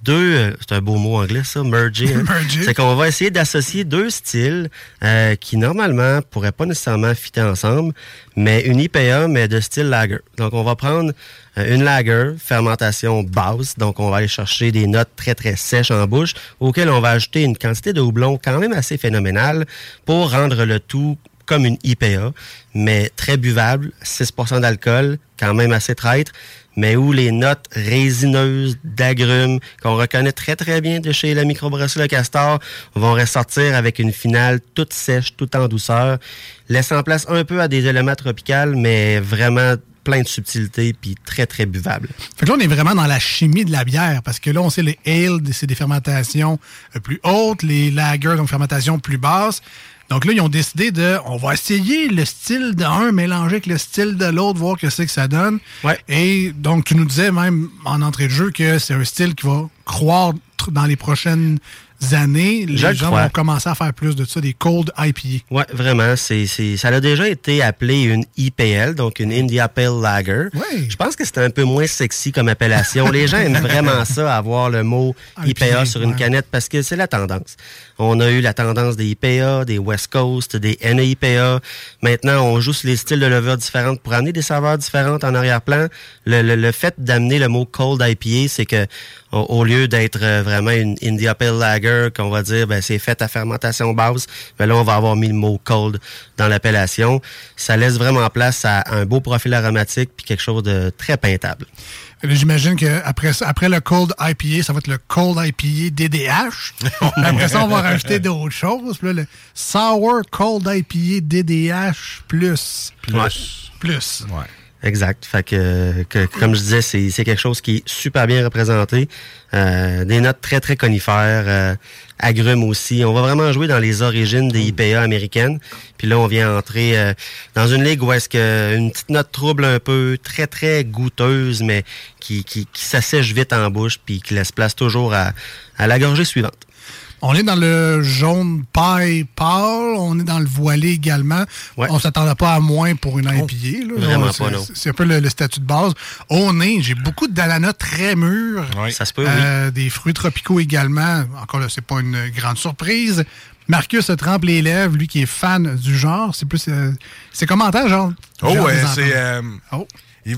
deux, euh, c'est un beau mot anglais ça, merger. hein. *laughs* Merger. C'est qu'on va essayer d'associer deux styles euh, qui normalement pourraient pas nécessairement fitter ensemble, mais une IPA mais de style lager. Donc on va prendre euh, une lager, fermentation basse, donc on va aller chercher des notes très très sèches en bouche, auxquelles on va ajouter une quantité de houblon quand même assez phénoménale pour rendre le tout comme une IPA, mais très buvable, 6% d'alcool, quand même assez traître, mais où les notes résineuses d'agrumes, qu'on reconnaît très très bien de chez la microbrasserie Le Castor, vont ressortir avec une finale toute sèche, toute en douceur, laissant place un peu à des éléments tropicaux, mais vraiment plein de subtilité puis très très buvable. Fait que là, on est vraiment dans la chimie de la bière, parce que là, on sait les ales, c'est des fermentations euh, plus hautes, les lagers, donc fermentations plus basses. Donc là, ils ont décidé de, on va essayer le style d'un mélanger avec le style de l'autre, voir que c'est que ça donne. Et donc, tu nous disais même en entrée de jeu que c'est un style qui va croître dans les prochaines années. Les Je gens crois. vont commencer à faire plus de ça, des cold IPA. Ouais, vraiment. C'est, c'est, ça a déjà été appelé une IPL, donc une India Pale Lager. Je pense que c'était un peu moins sexy comme appellation. Les gens aiment vraiment ça, avoir le mot *laughs* IPA IPA, sur une ouais. canette, parce que c'est la tendance. On a eu la tendance des IPA, des West Coast, des NIPA. Maintenant, on joue sur les styles de levure différentes pour amener des saveurs différentes en arrière-plan. Le, le, le fait d'amener le mot cold IPA, c'est que au, lieu d'être euh, vraiment une India Pale Lager, qu'on va dire, ben, c'est fait à fermentation basse, ben là, on va avoir mis le mot cold dans l'appellation. Ça laisse vraiment place à un beau profil aromatique puis quelque chose de très peintable. Que J'imagine qu'après après le cold IPA, ça va être le cold IPA DDH. *laughs* après ça, on va rajouter d'autres choses. Puis là, le sour cold IPA DDH plus. Plus. Plus. Exact. Fait que, comme je disais, c'est c'est quelque chose qui est super bien représenté. Euh, des notes très, très conifères, euh, agrumes aussi. On va vraiment jouer dans les origines des IPA américaines. Puis là, on vient entrer euh, dans une ligue où est-ce que une petite note trouble un peu, très, très goûteuse, mais qui, qui, qui s'assèche vite en bouche, puis qui laisse place toujours à, à la gorgée suivante. On est dans le jaune paille pâle, on est dans le voilé également. On ne s'attendait pas à moins pour une IPA. là. vraiment C'est- pas, non. C'est un peu le, le statut de base. Au nez, j'ai beaucoup d'ananas très mûrs. Ça se peut, Euh, Des fruits tropicaux également. Encore là, c'est pas une grande surprise. Marcus se trempe les lèvres, lui qui est fan du genre. C'est plus. euh, c'est commentaire, genre. Oh, de ouais, les c'est. euh, il-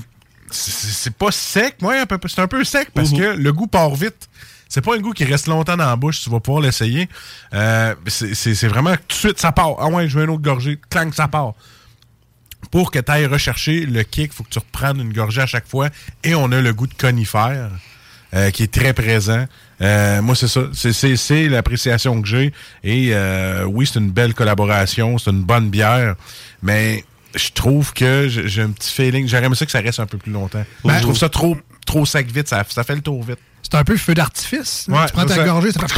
c'est pas sec, moi, c'est un peu sec parce que le goût part vite. C'est pas un goût qui reste longtemps dans la bouche, tu vas pouvoir l'essayer. Euh, c'est vraiment tout de suite, ça part. Ah ouais, je veux une autre gorgée, clang, ça part. Pour que tu ailles rechercher le kick, faut que tu reprennes une gorgée à chaque fois. Et on a le goût de conifère euh, qui est très présent. Euh, moi, c'est ça. C'est- l'appréciation que j'ai. Et oui, c'est une belle collaboration, c'est une bonne bière. Mais je trouve que j'ai un petit feeling. J'aurais aimé ça que ça reste un peu plus longtemps. Ben, je trouve ça trop, trop sec vite. Ça, ça fait le tour vite. C'est un peu feu d'artifice. Ouais, tu prends ta ça. gorgée, ça fait.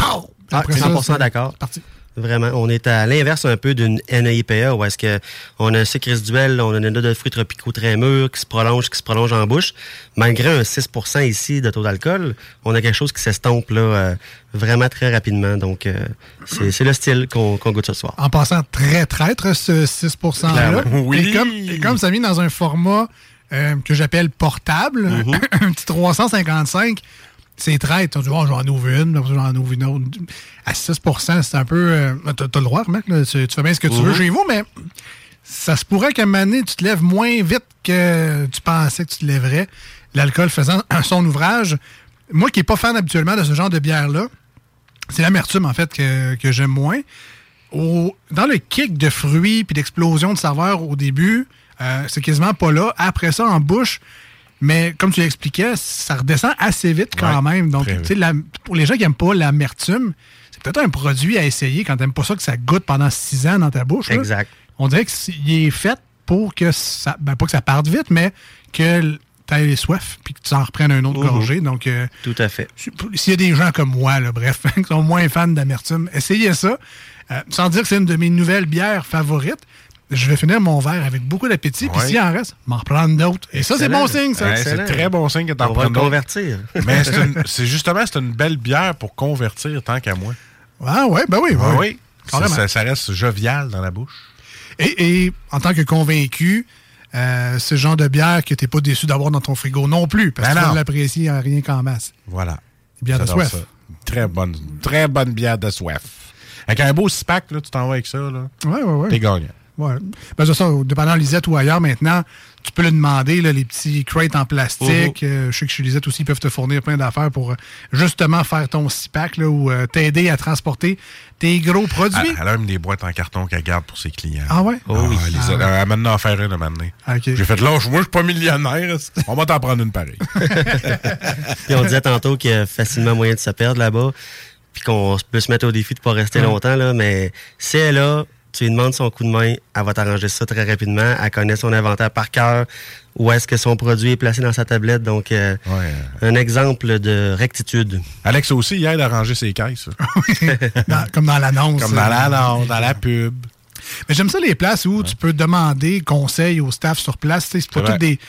Ah, Après ça, 100% c'est- d'accord. parti. Vraiment. On est à l'inverse un peu d'une NIPA où est-ce que on a un sucre résiduel, on a une note de fruits tropicaux très mûrs qui se prolonge, qui se prolonge en bouche. Malgré un 6% ici de taux d'alcool, on a quelque chose qui s'estompe là euh, vraiment très rapidement. Donc, euh, c'est c'est le style qu'on qu'on goûte ce soir. En passant très traître, ce 6%-là. Clairement. Oui. Et comme, et comme ça vient dans un format euh, que j'appelle portable, Mhm. *coughs* un petit 355, c'est traître. Tu dis, oh, j'en ouvre une, j'en ouvre une autre. À 6% c'est un peu. euh, T'as t'as le droit, remarque, là, tu, tu fais bien ce que tu veux Mhm. chez vous, mais ça se pourrait qu'à un moment donné, tu te lèves moins vite que tu pensais que tu te lèverais. L'alcool faisant *clears throat* son ouvrage. Moi qui n'ai pas fan habituellement de ce genre de bière-là, c'est l'amertume, en fait, que, que j'aime moins. Au- dans le kick de fruits puis d'explosion de saveurs au début, euh, c'est quasiment pas là. Après ça, en bouche, mais comme tu l'expliquais, ça redescend assez vite quand Ouais, même. Donc, très tu sais, la- pour les gens qui n'aiment pas l'amertume, c'est peut-être un produit à essayer quand t'aimes pas ça que ça goûte pendant six ans dans ta bouche. là. Exact. On dirait qu'il est fait pour que ça, ben pas que ça parte vite, mais que tu aies soif puis que tu en reprennes un autre Mhm. gorgée. Donc, euh, Tout à fait. s'il y a des gens comme moi, là, bref, *laughs* qui sont moins fans d'amertume, essayez ça. Euh, sans dire que c'est une de mes nouvelles bières favorites. Je vais finir mon verre avec beaucoup d'appétit, puis s'il en reste, m'en reprendre d'autres. Et ça, c'est bon signe, ça. C'est très bon signe que t'en d'autres. convertir. *laughs* Mais c'est justement, c'est une belle bière pour convertir tant qu'à moi. Ah ouais, ben oui, Ah oui. oui. Ça, Carrément. ça- ça reste jovial dans la bouche. Et, et en tant que convaincu, euh, le genre de bière que t'es pas déçu d'avoir dans ton frigo non plus, parce Ben que tu l'apprécier en rien qu'en masse. Voilà. Bière de soif. ça. Très bonne, très bonne bière de soif. Avec un beau six-pack, là, tu t'en vas avec ça. Là. Ouais, ouais, ouais. T'es gagnant. Ouais. Ben, c'est ça, dépendant Lisette ou ailleurs, maintenant, tu peux le demander, là, les petits crates en plastique. Mhm. Euh, je sais que chez Lisette aussi, ils peuvent te fournir plein d'affaires pour euh, justement faire ton six-pack là, ou euh, t'aider à transporter tes gros produits. Elle, elle a même des boîtes en carton qu'elle garde pour ses clients. Ah ouais? Oh oui. Elle, Ah. elle a maintenant à faire une à un moment donné. Ok. J'ai fait là, moi, je suis pas millionnaire. On va t'en prendre une pareille. *laughs* Puis on disait tantôt qu'il y a facilement moyen de se perdre là-bas, puis qu'on peut se mettre au défi de pas rester Ouais. longtemps, là, mais si elle est là, tu lui demandes son coup de main, elle va t'arranger ça très rapidement. Elle connaît son inventaire par cœur, où est-ce que son produit est placé dans sa tablette? Donc, euh, un exemple de rectitude. Alex aussi, il aide à ranger ses caisses. *laughs* Dans- comme dans l'annonce. Comme dans euh, l'annonce, dans la pub. Mais j'aime ça les places où tu peux demander conseil au staff sur place. C'est pas tous des.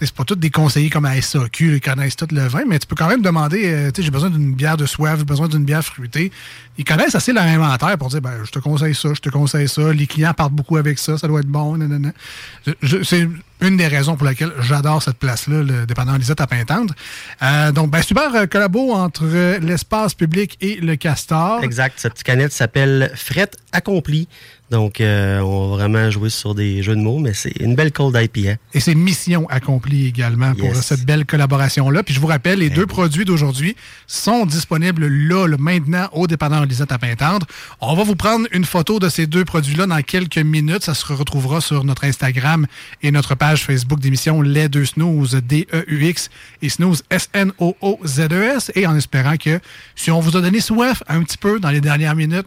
C'est pas tous des conseillers comme à SAQ, ils connaissent tout le vin, mais tu peux quand même demander, euh, tu sais, j'ai besoin d'une bière de soif, j'ai besoin d'une bière fruitée. Ils connaissent assez leur inventaire pour dire, ben, je te conseille ça, je te conseille ça. Les clients partent beaucoup avec ça, ça doit être bon. C'est une des raisons pour laquelle j'adore cette place-là, le dépendant Lisette à Pintendre. Euh, donc, ben, super euh, collabo entre euh, l'espace public et le castor. Exact. Cette petite canette s'appelle Fret Accompli. Donc, euh, on va vraiment jouer sur des jeux de mots, mais c'est une belle cold IPA. Et c'est mission accomplie également pour Yes. cette belle collaboration-là. Puis je vous rappelle, les deux produits d'aujourd'hui sont disponibles là, là, maintenant, au dépanneur Lisette à Pintendre. On va vous prendre une photo de ces deux produits-là dans quelques minutes. Ça se retrouvera sur notre Instagram et notre page Facebook d'émission Les Deux Snooze, D-E-U-X, et Snooze, S-N-O-O-Z-E-S. E Et en espérant que si on vous a donné soif un petit peu dans les dernières minutes,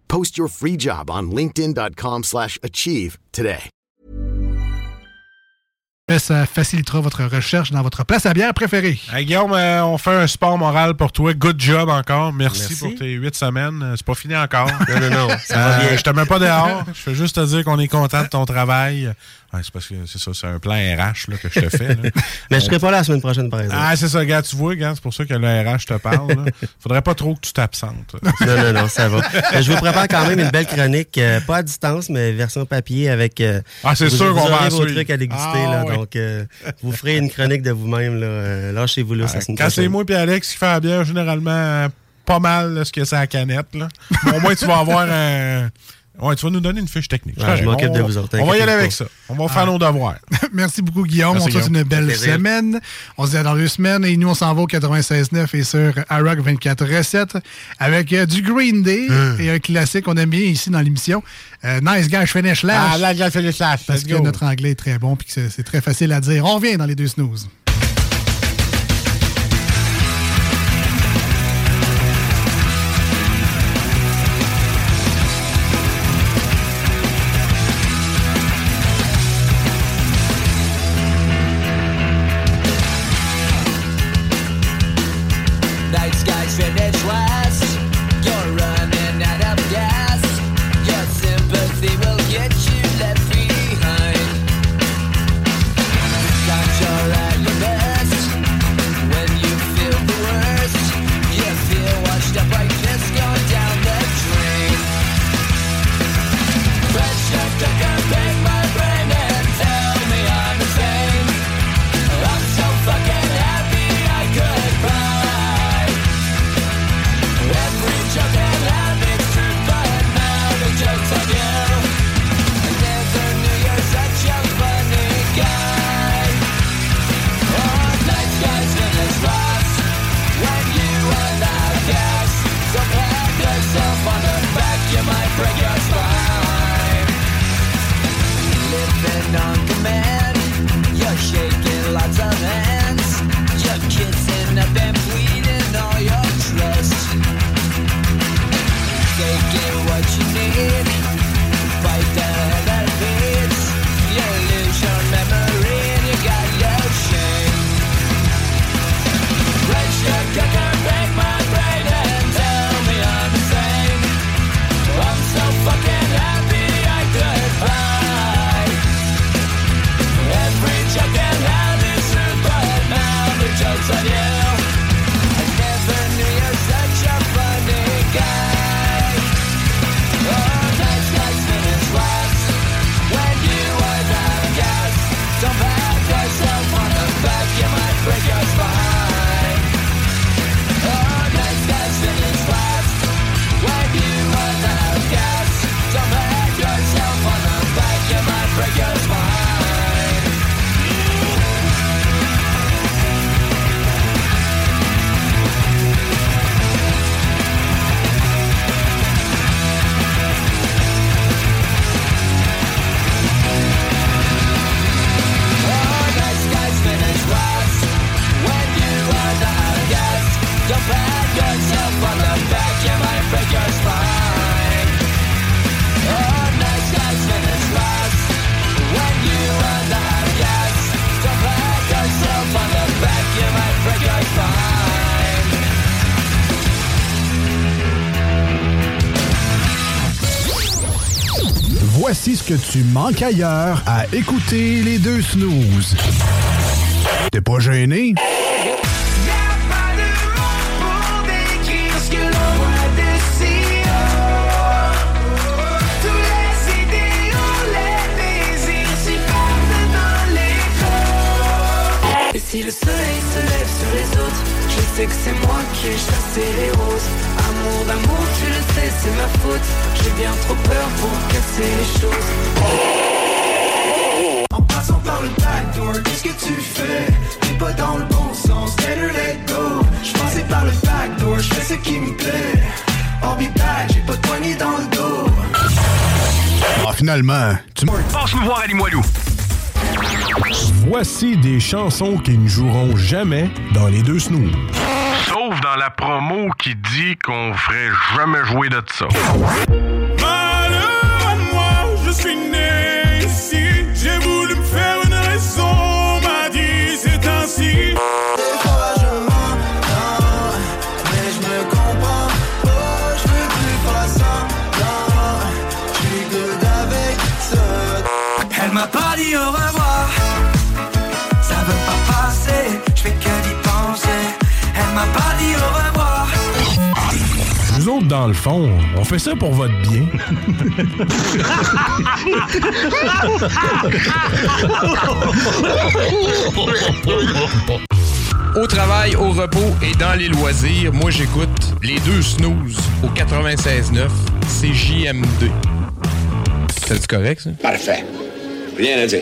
Post your free job on linkedin.com/achieve slash achieve today. ça facilitera votre recherche dans votre place à bière préférée. Hey, Guillaume, euh, on fait un sport moral pour toi. Good job encore. Merci, Merci. pour tes huit semaines. Euh, C'est pas fini encore. Non, non, non, ça va bien. Je te mets pas dehors. Je fais juste te dire qu'on est content de ton travail. Ouais, c'est parce que c'est ça, c'est un plan RH là, que je te fais. là. *laughs* Mais je serai pas là la semaine prochaine, par exemple. Ah, c'est ça, gars, tu vois, gars, c'est pour ça que le RH te parle. là. *laughs* Faudrait pas trop que tu t'absentes. Non, non, non, ça va. Je vous prépare quand même une belle chronique, euh, pas à distance, mais version papier avec. euh, Ah, c'est sûr qu'on va vos trucs à déguster, Ah, là. Donc, euh, vous ferez une chronique de vous-même, là. Euh, Lâchez-vous là, ça se Quand c'est moi et Alex qui fait la bière, généralement, pas mal là, ce que c'est à la canette. Là. Au moins, tu vas avoir un. Ouais, tu vas nous donner une fiche technique. Ouais, je m'occupe On- de vous autres, On va y aller avec ça. On va faire nos devoirs. *laughs* Merci beaucoup, Guillaume. Merci, on te souhaite Guillaume. une belle semaine. On se dit à dans deux semaines. Et nous, on s'en va au 96.9 et sur iRock 24 recettes avec euh, du Green Day Hum. et un classique qu'on aime bien ici dans l'émission. Euh, nice guy, je finish lash. Ah, là, là, fais les slash. Parce Let's que go. notre anglais est très bon et que c'est c'est très facile à dire. On revient dans les deux snooze. Tu manques ailleurs à écouter les deux snooze. T'es pas gêné? Et si le soleil se lève sur les autres, je sais que c'est moi qui ai chassé les roses. Amour d'amour, tu le c'est ma faute. J'ai bien trop peur pour casser les choses. En passant par le backdoor, qu'est-ce que tu fais? T'es pas dans le bon sens, better let go Je passais par le backdoor, je fais ce qui me plaît I'll be back, j'ai pas de poignée dans le dos Ah, finalement, tu m- Passe-nous voir à Limoilou. Voici des chansons qui ne joueront jamais dans les deux snooze. Dans la promo qui dit qu'on ferait jamais jouer de ça. Malheur à moi, je suis né ici. J'ai voulu me faire une raison, on m'a dit c'est ainsi. Des fois je m'entends, mais je me comprends pas. Je veux plus faire semblant, je suis good avec ça Elle m'a pas dit au revoir, dans le fond, on fait ça pour votre bien. Au travail, au repos et dans les loisirs, moi j'écoute les deux snooze au 96.9 CJM2. C'est correct ça? Parfait. Rien à dire.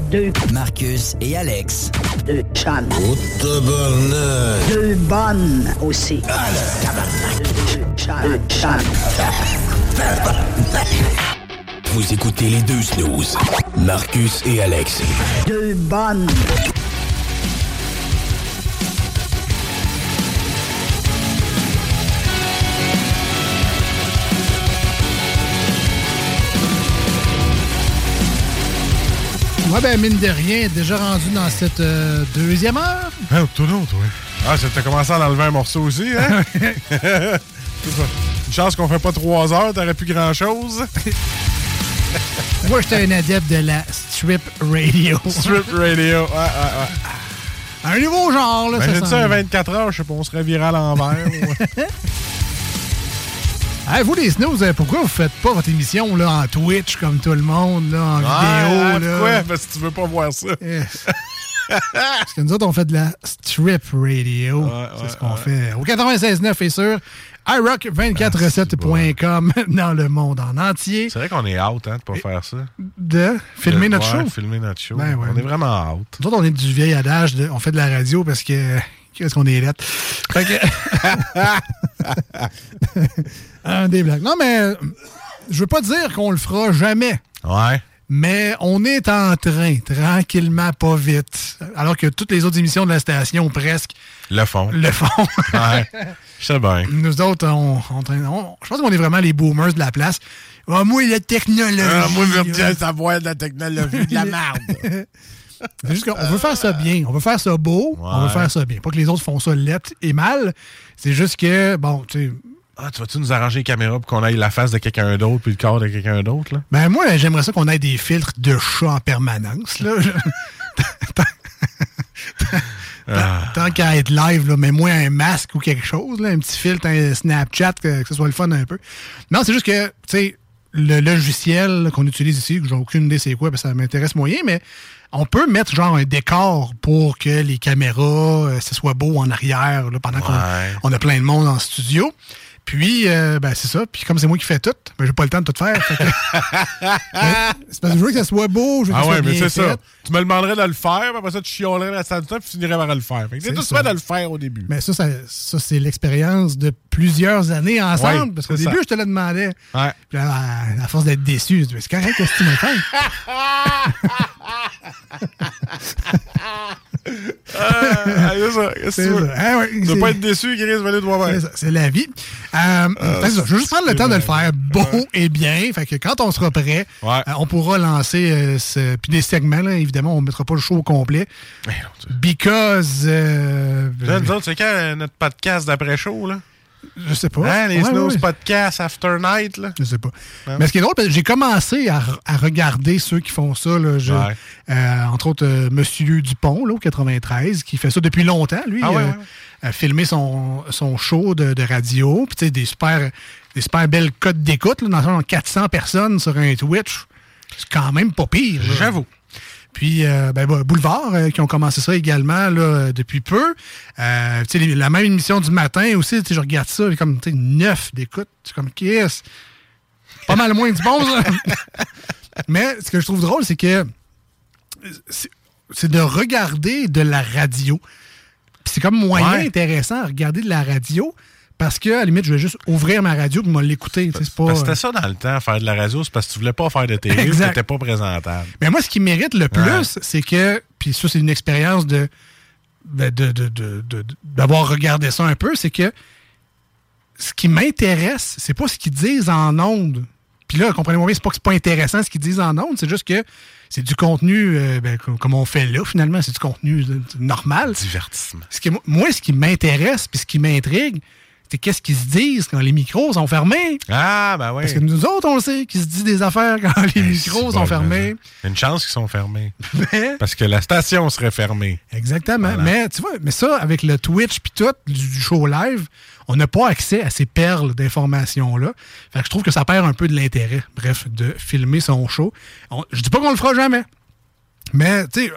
Deux. Marcus et Alex. Deux chums. Deux bonnes aussi. Deux chums. Deux chums. Vous écoutez les deux snooze. Marcus et Alex. Deux bonnes. Ouais, ben, mine de rien, déjà rendu dans cette euh, deuxième heure. Ah, tout l'autre, oui. Ah, ça t'a commencé à en enlever un morceau aussi, hein? *laughs* Une chance qu'on fait pas trois heures, t'aurais plus grand-chose. *laughs* Moi, j'étais un adepte de la strip radio. *laughs* Strip radio, ouais, ouais, ouais. Un nouveau genre, là, Imagine ça ça, bien. 24 heures, je sais pas, on serait viré à l'envers. Hey, vous, les snooze, euh, pourquoi vous faites pas votre émission là, en Twitch comme tout le monde, là, en vidéo? Là? Pourquoi? Parce que tu veux pas voir ça. Parce que nous autres, on fait de la strip radio. c'est ce qu'on fait. Au 96.9 et sur iRock247.com *laughs* dans le monde en entier. C'est vrai qu'on est out, hein, de pas faire ça. De filmer De- notre show? filmer notre show. Ben. On est vraiment out. Nous autres, on est du vieil adage, de- on fait de la radio parce que. Qu'est-ce qu'on est lettre? Fait que. Un *laughs* des blagues. Non, mais je veux pas dire qu'on le fera jamais. Ouais. Mais on est en train, tranquillement, pas vite. Alors que toutes les autres émissions de la station, presque, Le fond. le font. *laughs* Ouais. Je sais bien. Nous autres, on, on- on- je pense qu'on est vraiment les boomers de la place. Ah, moi, la technologie. Ah, moi, je veux bien savoir de la technologie, de la *laughs* merde. C'est juste qu'on veut faire ça bien. On veut faire ça beau. On veut faire ça bien. Pas que les autres font ça lettre et mal. C'est juste que, bon, tu sais. Ah, tu vas-tu nous arranger les caméras pour qu'on aille la face de quelqu'un d'autre puis le corps de quelqu'un d'autre, là? Ben, moi, j'aimerais ça qu'on ait des filtres de chat en permanence, là. *laughs* Ah. Tant qu'à être live, là, mets-moi un masque ou quelque chose, là, un petit filtre, un Snapchat, que, que ce soit le fun un peu. Non, c'est juste que, tu sais, le logiciel qu'on utilise ici, que j'ai aucune idée c'est quoi, parce que ça m'intéresse moyen, mais on peut mettre genre un décor pour que les caméras, euh, ce soit beau en arrière, là, pendant qu'on on a plein de monde en studio. Puis, euh, ben, c'est ça. Puis, comme c'est moi qui fais tout, ben, j'ai pas le temps de tout faire. Que- *laughs* c'est parce que je veux que ça soit beau, je veux que Ah ça soit ouais, mais c'est ça. Tu me demanderais de le faire, puis après ça, tu chialerais le restant du temps, puis tu finirais par le faire. C'est tout ça. de le faire au début. Mais ça, ça, ça, c'est l'expérience de plusieurs années ensemble. Ouais, parce qu'au début, ça. je te le demandais. Ouais. Puis à, à force d'être déçu, c'est correct, qu'est-ce que tu me fais? *laughs* Ah, c'est ça. Ça. Ah ouais, Tu pas être déçu, Chris, aller de moi-même. C'est la vie. Euh, c'est ça, je veux juste prendre le temps de le faire beau et bien. Fait que quand on sera prêt, euh, on pourra lancer euh, ce, puis des segments. Là, évidemment, on ne mettra pas le show au complet. Because. euh, Là, nous autres, c'est quand euh, notre podcast d'après-show, là? Je sais pas. Hein, les Ouais, Snooze ouais. Podcast After Night, là? Je sais pas. Hein? Mais ce qui est drôle, j'ai commencé à, à regarder ceux qui font ça. Là, Je- Ouais. euh, entre autres, euh, Monsieur Dupont, là, au 93, qui fait ça depuis longtemps. Lui, Ah euh, a filmé son, son show de, de radio. Puis, tu sais, des super, des super belles cotes d'écoute. là, Dans le sens, 400 personnes sur un Twitch. C'est quand même pas pire. J'avoue. Puis, euh, ben, Boulevard, euh, qui ont commencé ça également là, depuis peu. Euh, la même émission du matin aussi, je regarde ça, comme neuf d'écoute. Comme, qu'est-ce? Pas mal moins du bon, ça. *laughs* Mais ce que je trouve drôle, c'est que c'est- c'est de regarder de la radio. Puis c'est comme moyen Ouais. intéressant à regarder de la radio parce que, à la limite, je vais juste ouvrir ma radio me l'écouter. c'était ça dans le temps, faire de la radio, c'est parce que tu voulais pas faire de télé, t'étais pas présentable. Mais moi, ce qui mérite le plus, Ouais. c'est que, puis ça, c'est une expérience de de- de- de- d'avoir regardé ça un peu, c'est que ce qui m'intéresse, c'est pas ce qu'ils disent en ondes. Puis là, comprenez-moi bien, c'est pas que c'est pas intéressant ce qu'ils disent en ondes, c'est juste que c'est du contenu, euh, ben, comme, on fait là, finalement, c'est du contenu euh, normal. Divertissement. Ce qui, moi, ce qui m'intéresse, puis ce qui m'intrigue, qu'est-ce qu'ils se disent quand les micros sont fermés? Ah, ben oui. Parce que nous autres, on le sait, qu'ils se disent des affaires quand les micros sont bon, fermés. Une chance qu'ils sont fermés. Mais- *laughs* Parce que la station serait fermée. Exactement. Voilà. Mais tu vois, mais ça, avec le Twitch puis tout, du, show live, on n'a pas accès à ces perles d'informations-là. Fait que je trouve que ça perd un peu de l'intérêt, bref, de filmer son show. On- je dis pas qu'on le fera jamais. Mais, tu sais,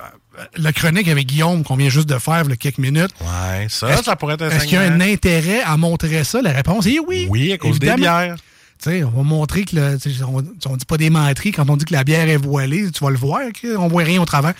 la chronique avec Guillaume qu'on vient juste de faire, il y a quelques minutes. Ouais, ça, ça pourrait être Est-ce qu'il y a un intérêt à montrer ça? La réponse est oui. Oui, à cause des évidemment. bières. Tu sais, on va montrer que le, on, on dit pas des menteries quand on dit que la bière est voilée, tu vas le voir, on voit rien au travers.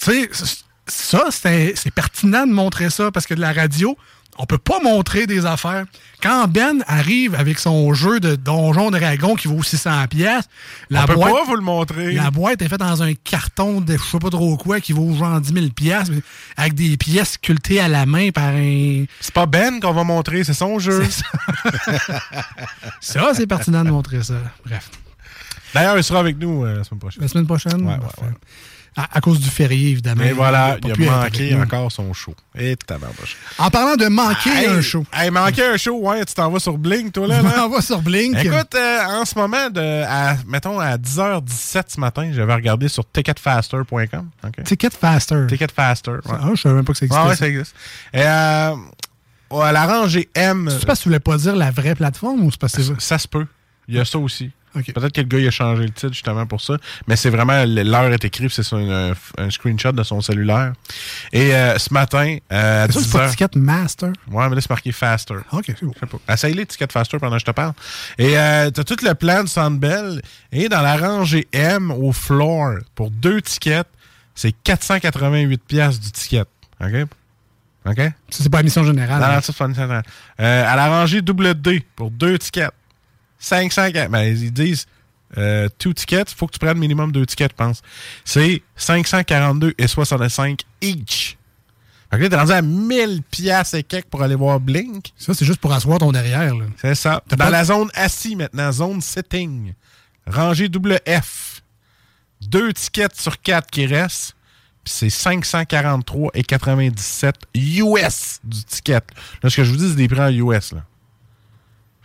Tu sais, c- ça, c'est pertinent de montrer ça parce que de la radio, on peut pas montrer des affaires. Quand Ben arrive avec son jeu de Donjon Dragon qui vaut 600 pièces, la On peut boîte, pas vous le montrer. la boîte est faite dans un carton de je sais pas trop quoi qui vaut genre 10 000 pièces avec des pièces sculptées à la main par un... C'est pas Ben qu'on va montrer, c'est son jeu. *laughs* Ça, c'est pertinent de montrer ça. Bref. D'ailleurs, il sera avec nous euh, la semaine prochaine. La semaine prochaine? Ouais, ouais, Parfait. À, à cause du férié, évidemment. Mais voilà, il a manqué encore son show. Et tabarnouche. En parlant de manquer Hey, un show. Hey, manquer un show, ouais, tu t'en vas sur Blink, toi, là? Je m'en vais sur Blink. Écoute, euh, en ce moment, de, à, mettons à 10h17 ce matin, j'avais regardé sur ticketfaster.com. ok? Ticket Faster. Ticketfaster. Ouais. Ah, je savais même pas que ça existait. Ouais, ouais, ça. ça existe. Et, euh, à la rangée M. C'est parce que tu voulais pas dire la vraie plateforme ou c'est parce que c'est Ça se peut. Il y a ça aussi. Peut-être que le gars il a changé le titre justement pour ça. Mais c'est vraiment l'heure est écrite, c'est sur une- un, screenshot de son cellulaire. Et euh, ce matin, euh, à C'est ça, 10 c'est Ticket Master? Ouais, mais là, c'est marqué Faster. Ok, c'est bon. Essaye-les, Ticket Faster, pendant que je te parle. Et euh, t'as tout le plan de Sandbell. Et dans la rangée M, au floor, pour deux tickets, c'est 488 pièces du ticket. OK? OK? Ça, c'est pas la mission générale. Non, hein? c'est pas nécessaire. Euh, à la rangée double D, pour deux tickets, 500... Ben, ils disent... Euh, two tickets, il faut que tu prennes minimum deux tickets, je pense. C'est 542 et 65 each. Fait que là, t'es rendu à 1000 piastres et quelques pour aller voir Blink. Ça, c'est juste pour asseoir ton derrière. là. C'est ça. T'as Dans pas- la zone assis maintenant, zone sitting. Rangée double F. Deux tickets sur quatre qui restent. Puis c'est 543 et 97 US du ticket. Là, ce que je vous dis, c'est des prix en US. Là.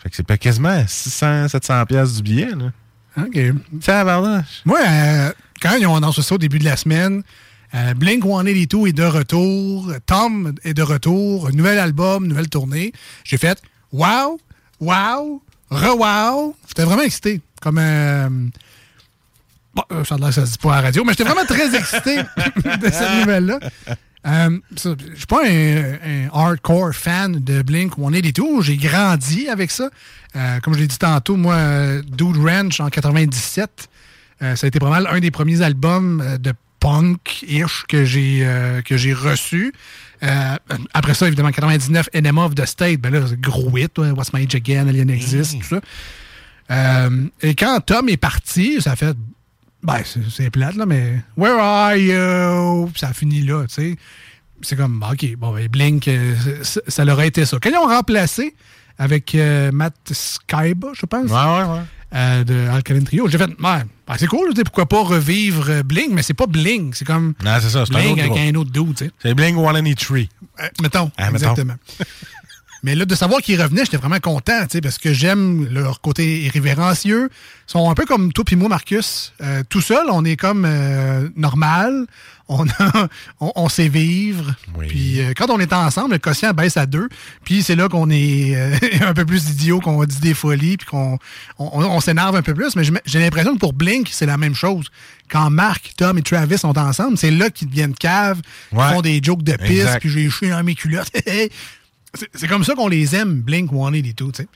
Fait que c'est pas quasiment 600, 700 pièces du billet. Là. OK. Ça, pardon. Moi, euh, quand ils ont annoncé ça au début de la semaine, euh, Blink 182 est de retour, Tom est de retour, nouvel album, nouvelle tournée. J'ai fait wow, wow, re-wow. J'étais vraiment excité. Comme euh, Bon, euh, ça se dit pas à la radio, mais j'étais vraiment très excité *laughs* de cette nouvelle-là. Euh, je suis pas un, un hardcore fan de Blink 182. J'ai grandi avec ça. Euh, comme je l'ai dit tantôt, moi, Dude Ranch en 97, euh, ça a été pas mal un des premiers albums euh, de punk-ish que j'ai que j'ai reçu. Après ça, évidemment, 99, Enema of the State, ben là, c'est gros hit, ouais, What's My Age Again, Alien Exist, tout ça. Et quand Tom est parti, ça a fait. Ben, c'est- plate, là, mais. Where are you? Puis ça a fini là, tu sais. C'est comme, OK, bon, ben, Blink, euh, ça, ça leur a été ça. Quand ils ont remplacé avec euh, Matt Skyba, je pense. Ouais, ouais, ouais. euh, de Alkaline Trio, j'ai fait, ouais, ben, c'est cool, pourquoi pas revivre Blink, mais c'est pas Blink, c'est comme. Non, c'est ça, c'est un avec un autre dude, tu sais. C'est Blink 183. Euh, mettons, Ah, mettons. *laughs* Mais là, de savoir qu'ils revenaient, j'étais vraiment content, tu sais, parce que j'aime leur côté irrévérencieux. Ils sont un peu comme toi puis moi, Marcus. Euh, tout seul, on est comme euh, normal. On, a- *laughs* on, on sait vivre. Puis euh, quand on est ensemble, le quotient baisse à deux. Puis c'est là qu'on est euh, *laughs* un peu plus idiot, qu'on dit des folies, puis qu'on on, s'énerve un peu plus. Mais j'ai l'impression que pour Blink, c'est la même chose. Quand Marc, Tom et Travis sont ensemble, c'est là qu'ils deviennent caves, qu'ils Ouais. font des jokes de pisse, puis j'ai chié dans mes culottes. *laughs* C'est- comme ça qu'on les aime, Blink, One et tout, tu sais.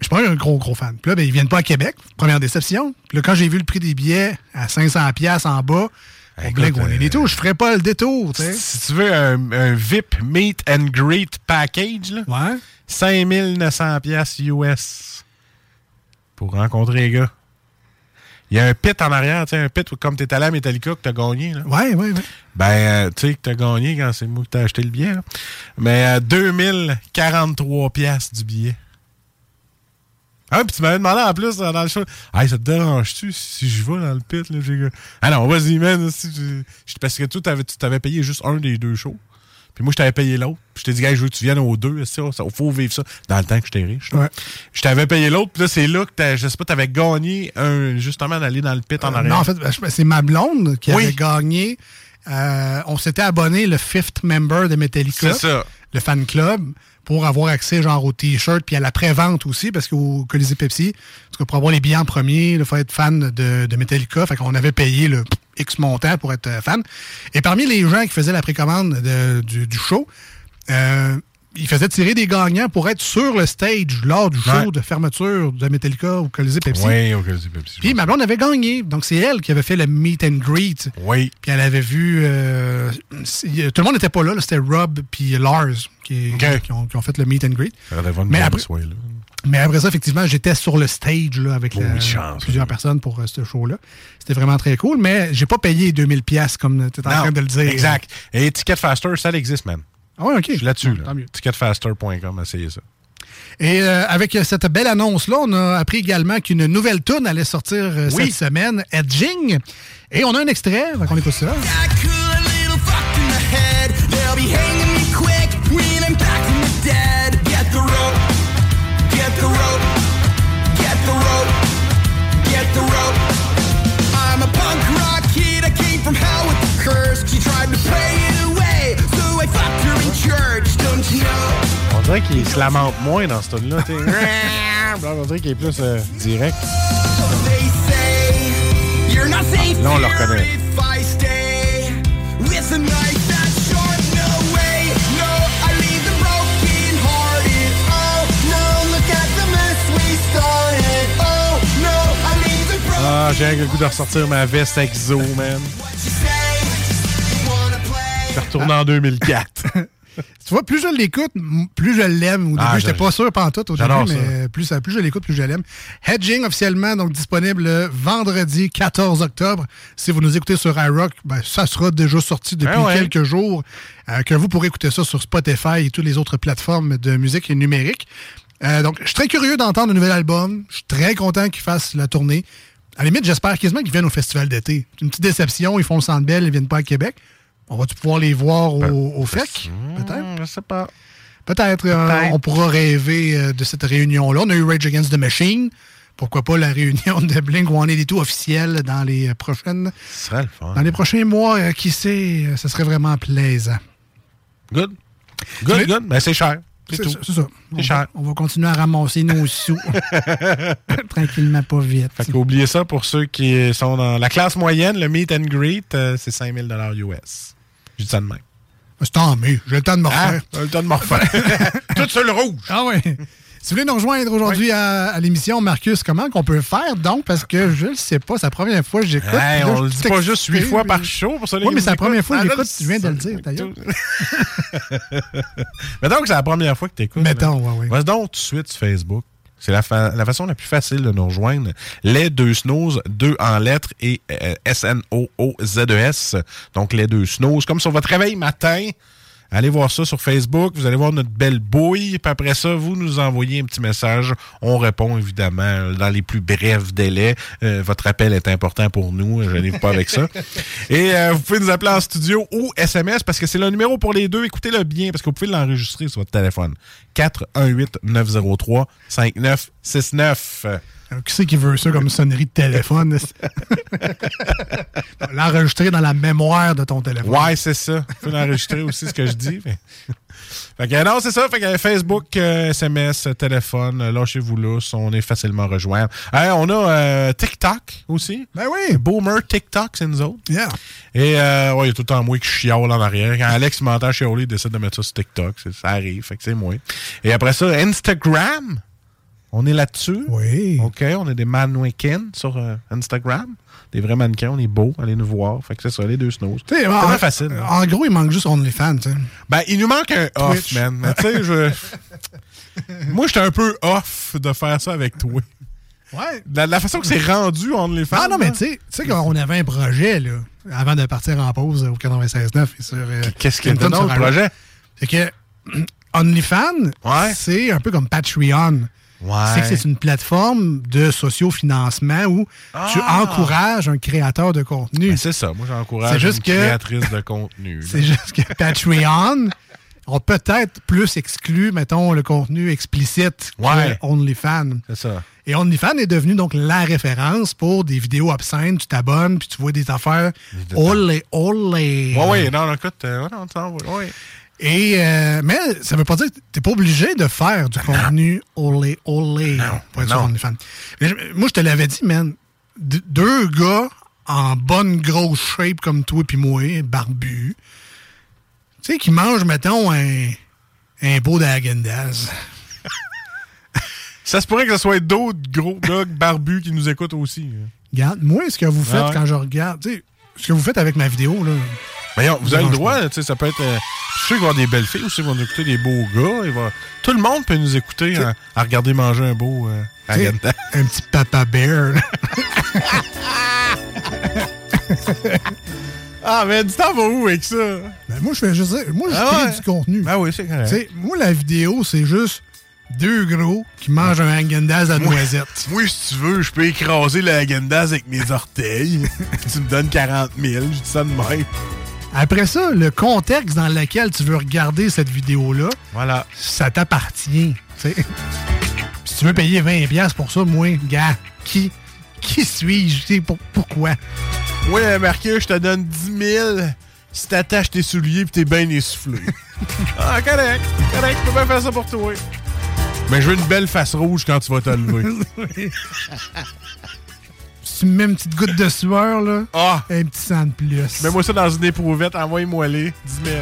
Je suis pas un gros, gros fan. Puis là, ben, ils viennent pas à Québec. Première déception. Puis là, quand j'ai vu le prix des billets à 500$ piastres en bas, Blink, One et tout, je ferais pas le détour. Si tu veux un, un VIP Meet and Greet Package, là, ouais. 5900 pièces US pour rencontrer les gars. Il y a un pit en arrière, tu sais, un pit où, comme t'es allé à Metallica que t'as gagné. Là. Ouais, ouais, ouais. Ben, euh, tu sais que t'as gagné quand c'est moi qui t'ai acheté le billet. là. Mais euh, 2043 pièces du billet. Ah, puis tu m'avais demandé en plus euh, dans le show, hey, ça te dérange-tu si je vais dans le pit? Là. Ah non, vas-y, man. Si Parce que toi, tu t'avais payé juste un des deux shows. Puis moi, je t'avais payé l'autre. Puis je t'ai dit, gars, je veux que tu viennes aux deux. Il faut vivre ça dans le temps que j'étais riche. Ouais. Je t'avais payé l'autre. Puis là, c'est là que, t'as- je sais pas, t'avais gagné un, justement d'aller dans le pit en Euh, arrière. non, en fait, ben, c'est ma blonde qui Oui. avait gagné. Euh, on s'était abonné le fifth member de Metallica. C'est ça. Le fan club. Pour avoir accès genre au t-shirt puis à la pré-vente aussi, parce qu'au Colisée Pepsi, tout cas, pour avoir les billets en premier, il faut être fan de, de Metallica. Fait qu'on avait payé le X montant pour être euh, fan. Et parmi les gens qui faisaient la précommande de- du, du show, euh, il faisait tirer des gagnants pour être sur le stage lors du show Ouais. de fermeture de Metallica au Colisée Pepsi. Oui, au Colisée Pepsi. Puis ma blonde avait gagné. Donc, c'est elle qui avait fait le meet and greet. Oui. Puis elle avait vu... euh, tout le monde n'était pas là. là. C'était Rob puis Lars qui, qui ont, qui ont fait le meet and greet. Ça aurait une Mais bonne après- soirée, là. Mais après ça, effectivement, j'étais sur le stage là, avec Oh, la- oui, chance. plusieurs personnes pour euh, ce show-là. C'était vraiment très cool, mais j'ai pas payé 2000 pièces comme tu es en train de le dire. Exact. Et Ticketfaster, ça existe, man. Ah ouais, OK. Je suis là-dessus. Là. mieux. Ticketfaster.com, essayez ça. Et euh, avec cette belle annonce-là, on a appris également qu'une nouvelle tune allait sortir euh, Oui. cette semaine, Edging. Et on a un extrait, donc on écoute ça. On dirait qu'il se lamente moins dans ce tune-là. *laughs* On dirait qu'il est plus euh, direct. Là, on le reconnaît. Ah, j'ai le goût de ressortir ma veste Exo, man. Je suis retourné en 2004. Tu vois, plus je l'écoute, plus je l'aime. Au début, Ah, j'étais j'ad- pas sûr pantoute au début, mais plus, plus je l'écoute, plus je l'aime. Hedging officiellement donc disponible le vendredi 14 octobre. Si vous nous écoutez sur iRock, ben, ça sera déjà sorti depuis ouais. quelques jours. euh, que vous pourrez écouter ça sur Spotify et toutes les autres plateformes de musique numérique. Euh, donc, je suis très curieux d'entendre un nouvel album. Je suis très content qu'ils fassent la tournée. À la limite, j'espère quasiment qu'ils viennent au festival d'été. C'est une petite déception. Ils font le Centre Bell, ils viennent pas à Québec. On va-tu pouvoir les voir au, au FEC? Peut-être? Hmm, Je sais pas. Peut-être. euh, on pourra rêver euh, de cette réunion-là. On a eu Rage Against the Machine. Pourquoi pas la réunion de Blink où on est des tout officiels dans les euh, prochaines. Ce serait le fun. Dans les prochains mois, euh, qui sait, ce serait vraiment plaisant. Good. Good, good. Mais c'est cher. C'est tout. c'est ça. On va, on va continuer à ramasser nos *laughs* sous. *laughs* Tranquillement, pas vite. Fait qu'oubliez ça pour ceux qui sont dans la classe moyenne, le meet and greet, c'est 5000 US. Je dis ça de même. C'est tant mieux. J'ai le temps de me Ah, refaire. j'ai le temps de me refaire. *laughs* Tout sur le rouge. Ah ouais. Si vous voulez nous rejoindre aujourd'hui à, à l'émission, Marcus, comment qu'on peut faire donc? Parce que je ne sais pas, c'est la première fois que j'écoute. Hey, là, on je le dit pas juste huit fois par show pour ça. Oui, mais c'est la première fois que Ah, j'écoute, tu viens de le dire d'ailleurs. Mettons *laughs* que c'est la première fois que tu écoutes. Mettons, ouais, ouais. Vas donc tout de suite sur Facebook. C'est la, fa- la façon la plus facile de nous rejoindre. Les deux snooze, deux en lettres et euh, S-N-O-O-Z-E-S. Donc les deux snooze. Comme sur votre réveil matin. Allez voir ça sur Facebook. Vous allez voir notre belle bouille. Puis après ça, vous nous envoyez un petit message. On répond évidemment dans les plus brefs délais. Euh, votre appel est important pour nous. Je n'ai pas avec ça. *laughs* Et euh, vous pouvez nous appeler en studio ou SMS parce que c'est le numéro pour les deux. Écoutez-le bien parce que vous pouvez l'enregistrer sur votre téléphone. 418-903-5969. Alors, Qui c'est qui veut ça comme sonnerie de téléphone? *laughs* L'enregistrer dans la mémoire de ton téléphone. Ouais, c'est ça. Il faut l'enregistrer aussi, ce que je dis. mais- *laughs* Fait que non, c'est ça. Fait que Facebook, euh, SMS, euh, téléphone, euh, lâchez-vous là. On est facilement rejoindre. Hey, on a euh, TikTok aussi. Ben oui. Boomer TikTok, c'est nous autres. Yeah. Et euh, ouais, il y a tout le temps moi qui chiale en arrière. Quand Alex m'entend chialer, il décide de mettre ça sur TikTok. Ça arrive. Fait que c'est moi. Et après ça, Instagram. On est là-dessus. Oui. OK, on est des mannequins sur euh, Instagram. Des vrais mannequins, on est beaux. Allez nous voir. Fait que c'est ça, les deux snows. C'est en, vraiment facile. hein. en gros, il manque juste OnlyFans. tu sais. Ben, il nous manque un off, man. Mais tu sais, je. *laughs* Moi, j'étais un peu off de faire ça avec toi. Ouais. La, la façon que c'est rendu OnlyFans. Ah non, mais tu sais, tu sais qu'on avait un projet, là, avant de partir en pause au 96.9 et sur. euh, Qu'est-ce qu'il y a projet? C'est que *clears throat* OnlyFans, c'est un peu comme Patreon. Ouais. C'est que c'est une plateforme de sociofinancement où tu Ah! encourages un créateur de contenu. Ben, c'est ça. Moi, j'encourage une que- créatrice de contenu. C'est juste que Patreon *laughs* ont peut-être plus exclu, mettons, le contenu explicite Ouais. que OnlyFans. C'est ça. Et OnlyFans est devenu donc la référence pour des vidéos obscènes. Tu t'abonnes, puis tu vois des affaires. Olé, olé. Ouais, ouais, non, écoute, euh, ouais, non, ouais. Et, euh, mais ça veut pas dire que t'es pas obligé de faire du contenu olé, olé pour être sur non. Mais je- moi, je te l'avais dit, man. d- deux gars en bonne grosse shape comme toi puis moi, barbus, tu sais, qui mangent, mettons, un, un pot d'Agendaz. Ça se pourrait que ce soit d'autres gros gars barbus qui nous écoutent aussi. hein. Regarde, moi, ce que vous faites Ah ouais. quand je regarde, tu sais, ce que vous faites avec ma vidéo, là. Voyons, vous avez le droit, tu sais, ça peut être. euh, je suis sûr qu'il va y avoir des belles filles aussi qui vont nous écouter, des beaux gars. va- Tout le monde peut nous écouter hein, à regarder manger un beau euh, *laughs* un petit papa bear. *laughs* Ah, mais tu t'en vas où avec ça? Ben, moi, je fais juste dire, moi, je Ah crée ouais. du contenu. Ah oui, c'est correct. Tu sais, moi, la vidéo, c'est juste deux gros qui mangent un Häagen-Dazs à Moi- noisette. *laughs* Moi, si tu veux, je peux écraser le Häagen-Dazs avec mes orteils. tu me donnes 40 000, je dis ça de même. Après ça, le contexte dans lequel tu veux regarder cette vidéo-là, voilà. ça t'appartient. si tu veux payer 20$ piastres pour ça, moi, gars, qui, qui suis-je? Pour- pourquoi? Ouais, Marcus, je te donne 10 000 si t'attaches tes souliers pis t'es bien essoufflé. *laughs* ah, correct. Correct, je peux bien faire ça pour toi. Mais je veux une belle face rouge quand tu vas te lever. *laughs* Tu me mets une petite goutte de sueur, là, Ah! un petit sang de plus. Mets-moi ça dans une éprouvette, envoie-moi les 10 000.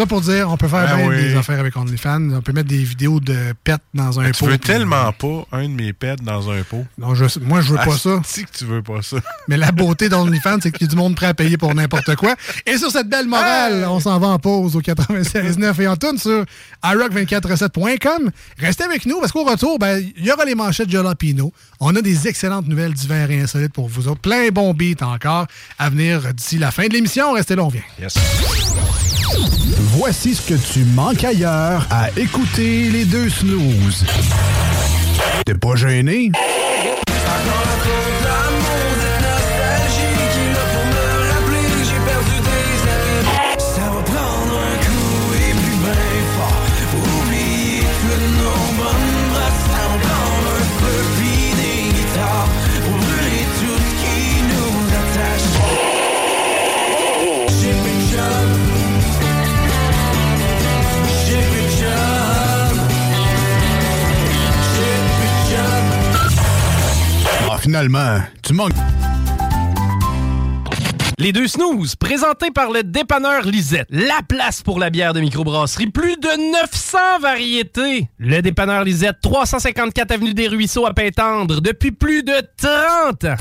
Ça pour dire, on peut faire Ben bien oui. des affaires avec OnlyFans. On peut mettre des vidéos de pets dans un Mais pot. tu veux tellement pas un de mes pets dans un pot. Non, je, moi, je veux pas ça. Si que tu veux pas ça. *laughs* Mais la beauté d'OnlyFans, c'est qu'il y a du monde prêt à payer pour n'importe quoi. Et sur cette belle morale, on s'en va en pause au 96.9 et on tourne sur iRock247.com. Restez avec nous parce qu'au retour, ben, il y aura les manchettes Jalapino. On a des excellentes nouvelles divers et insolites pour vous autres. Plein de bons beats encore à venir d'ici la fin de l'émission. Restez là, on vient. Voici ce que tu manques ailleurs à écouter les deux snooze. T'es pas gêné? Finalement, tu manques. Les deux snooze, présentés par le dépanneur Lisette. La place pour la bière de microbrasserie. Plus de 900 variétés. Le dépanneur Lisette, 354 Avenue des Ruisseaux à Pintendre, depuis plus de 30 ans.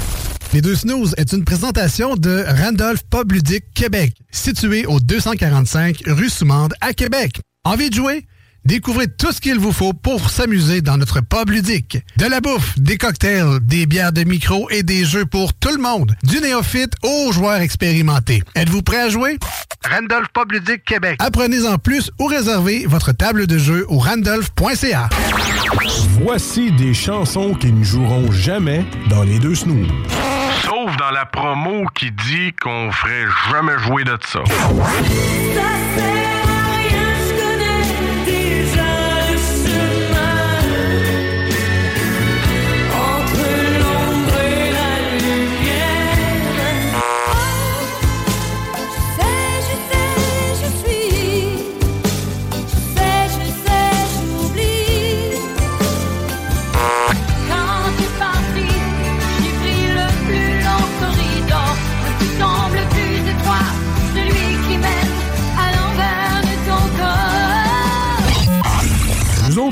Les deux snooze est une présentation de Randolph Pub Ludique Québec, situé au 245 rue Soumande à Québec. Envie de jouer? Découvrez tout ce qu'il vous faut pour s'amuser dans notre pub ludique. De la bouffe, des cocktails, des bières de micro et des jeux pour tout le monde. Du néophyte aux joueurs expérimentés. Êtes-vous prêt à jouer? Randolph Pub Ludique Québec. Apprenez en plus ou réservez votre table de jeu au randolph.ca. Voici des chansons qui ne joueront jamais dans les deux snooze. Sauf dans la promo qui dit qu'on ferait jamais jouer de ça. Entre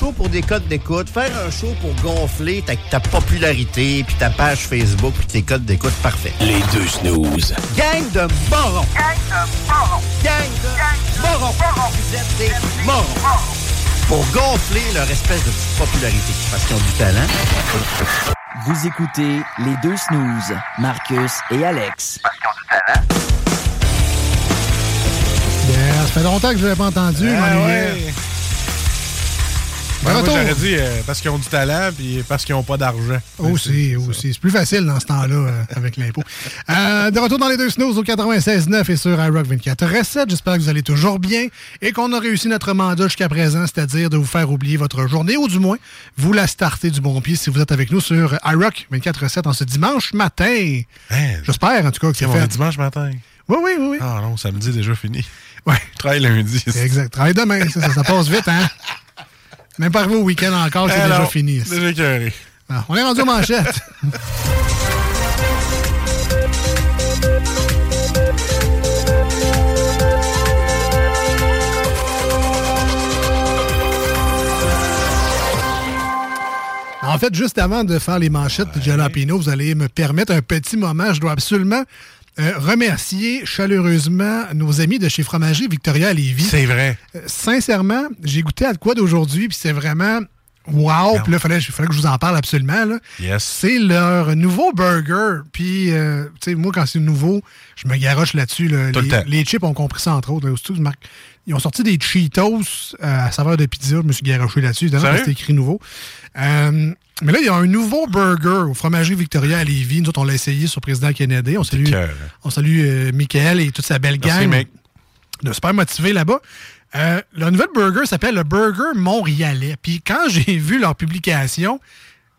show pour des codes d'écoute, faire un show pour gonfler ta, ta popularité, puis ta page Facebook, puis tes codes d'écoute, parfait. Les deux snooze. Gang de morons! Gang de morons! Gang de morons! Vous êtes des morons! Pour gonfler leur espèce de petite popularité, parce qu'ils ont du talent. Vous écoutez les deux snooze, Marcus et Alex. Yeah, ça fait longtemps que je ne l'avais pas entendu. Ah mon ouais. hiver. Ben, moi, j'aurais dit euh, parce qu'ils ont du talent puis parce qu'ils n'ont pas d'argent. Aussi, aussi. C'est plus facile dans ce temps-là euh, avec l'impôt. Euh, de retour dans les deux snows au 96.9 et sur iRock 24 Recette. J'espère que vous allez toujours bien et qu'on a réussi notre mandat jusqu'à présent, c'est-à-dire de vous faire oublier votre journée ou du moins vous la starter du bon pied si vous êtes avec nous sur iRock 24 Recette en ce dimanche matin. J'espère en tout cas que c'est fait. dimanche matin. Oui, oui, oui. oui. Ah non, samedi déjà fini. Ouais. Je *laughs* travaille lundi. Exact. Travaille demain, ça, ça, ça passe vite, hein? *laughs* Même pas arrivé au week-end encore, c'est Eh déjà fini. Déjà écœuré. Ah, on est rendu aux manchettes. *laughs* En fait, juste avant de faire les manchettes de Jalapino, vous allez me permettre un petit moment. Je dois absolument euh, remercier chaleureusement nos amis de chez Fromager Victoria Lévis. C'est vrai. Euh, sincèrement, j'ai goûté à de quoi d'aujourd'hui, puis c'est vraiment wow. Puis là, il fallait, fallait que je vous en parle absolument. Là. Yes. C'est leur nouveau burger. Puis, euh, tu sais, moi, quand c'est nouveau, je me garoche là-dessus. là. Tout le Les, temps. les chips ont compris ça, entre autres. là. Ils ont sorti des Cheetos à saveur de pizza. Je me suis garoché là-dessus. Que c'était écrit nouveau. Mais là, il y a un nouveau burger au fromagerie Victoria à Lévis. Nous autres, on l'a essayé sur Président Kennedy. On salue, on salue euh, Michael et toute sa belle Merci, gang. mec. De super motivés là-bas. Euh, leur nouvel burger s'appelle le Burger Montréalais. Puis quand *laughs* j'ai vu leur publication,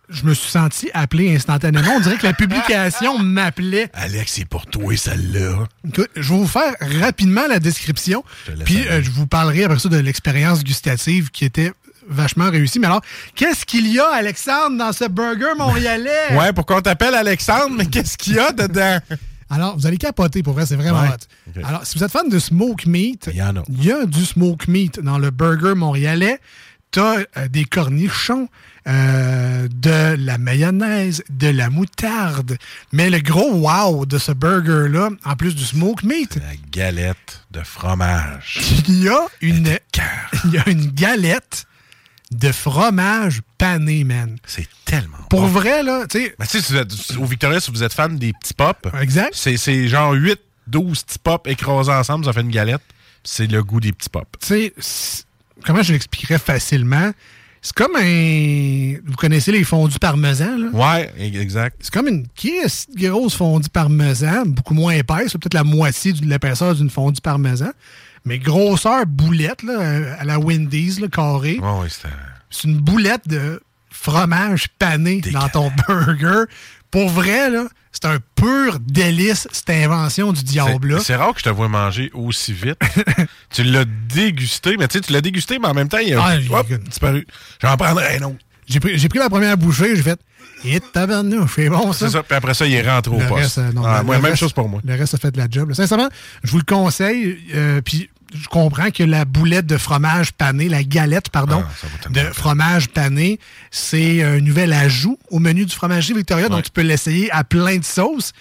je me suis senti appelé instantanément. On dirait que la publication *laughs* m'appelait. Alex, c'est pour toi, celle-là. Écoute, je vais vous faire rapidement la description. Puis euh, je vous parlerai après ça de l'expérience gustative qui était vachement réussie. Mais alors, qu'est-ce qu'il y a, Alexandre, dans ce burger montréalais? *laughs* Ouais, pourquoi on t'appelle Alexandre, mais qu'est-ce qu'il y a dedans? *laughs* Alors, vous allez capoter, pour vrai, c'est vraiment Ouais. hot. Alors, si vous êtes fan de smoke meat, Il y en a. il y a du smoke meat dans le burger montréalais. T'as euh, des cornichons, euh, de la mayonnaise, de la moutarde. Mais le gros wow de ce burger-là, en plus du smoke meat, La galette de fromage. il y a une, *laughs* il y a une galette de fromage pané, man. C'est tellement Pour bon. vrai, là, tu sais, Ben, tu sais, au Victoria, si vous êtes fan des petits pops, Exact. c'est c'est genre 8, 12 petits pops écrasés ensemble, ça fait une galette. C'est le goût des petits pops. tu sais, comment je l'expliquerais facilement? C'est comme un. Vous connaissez les fondus parmesan, là? Ouais, exact. C'est comme une grosse fondue parmesan, beaucoup moins épaisse, peut-être la moitié de l'épaisseur d'une fondue parmesan. Mais grosseur boulette, là, à la Wendy's, là, carré. C'est une boulette de fromage pané dans ton burger. Pour vrai, là, c'est un pur délice, cette invention du diable. C'est c'est rare que je te vois manger aussi vite. *laughs* tu l'as dégusté, mais tu sais, tu l'as dégusté, mais en même temps, il a Ah, hop, disparu. J'en prendrai un autre. J'ai pris, j'ai pris la première bouchée, j'ai fait Et tabarnouche, c'est bon ça. C'est ça, puis après ça, il est rentré au Le poste. reste, euh, non, Ah, le- moi, le même reste- chose pour moi. Le reste a fait de la job. là. Sincèrement, je vous le conseille. euh, puis je comprends que la boulette de fromage pané, la galette, pardon, Ah, de fromage pané, c'est un nouvel ajout au menu du fromager Victoria. Donc, tu peux l'essayer à plein de sauces.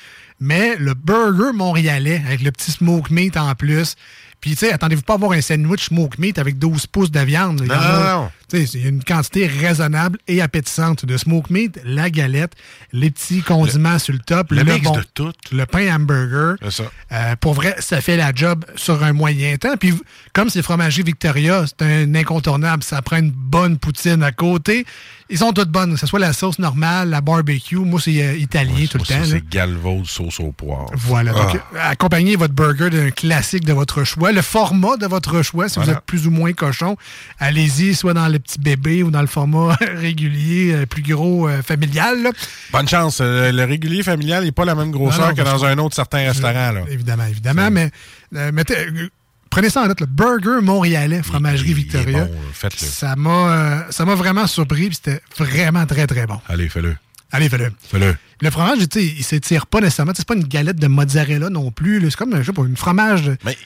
Mais le burger montréalais, avec le petit smoke meat en plus. Puis, tu sais, attendez-vous pas à avoir un sandwich smoke meat avec 12 pouces de viande. Non, non. Il y a une quantité raisonnable et appétissante de smoke meat, la galette, les petits condiments sur le top, le mix bon- de tout. le pain hamburger. Ça. Euh, pour vrai, ça fait la job sur un moyen temps. Puis, comme c'est fromager Victoria, c'est un incontournable. Ça prend une bonne poutine à côté. Ils sont toutes bonnes, que ce soit la sauce normale, la barbecue. Moi, c'est euh, italien tout le temps. c'est galvaude sauce au poivre. Voilà. Ah. Donc, euh, accompagnez votre burger d'un classique de votre choix. Le format de votre choix, si vous êtes plus ou moins cochon, allez-y, soit dans le petit bébé ou dans le format *laughs* régulier, euh, plus gros, euh, familial. là. Bonne chance. euh, Le régulier familial n'est pas la même grosseur Non, non, que dans un autre certain restaurant. Là. Évidemment, évidemment. Mais prenez ça en note, le burger montréalais, fromagerie Victoria. bon, faites-le. Ça m'a euh, ça m'a vraiment surpris, puis c'était vraiment très, très bon. Allez, fais-le. Allez, fais-le. Fais-le. Le fromage, tu sais, il s'étire pas nécessairement. C'est pas une galette de mozzarella non plus. là. C'est comme, je sais pas, une fromage. Mais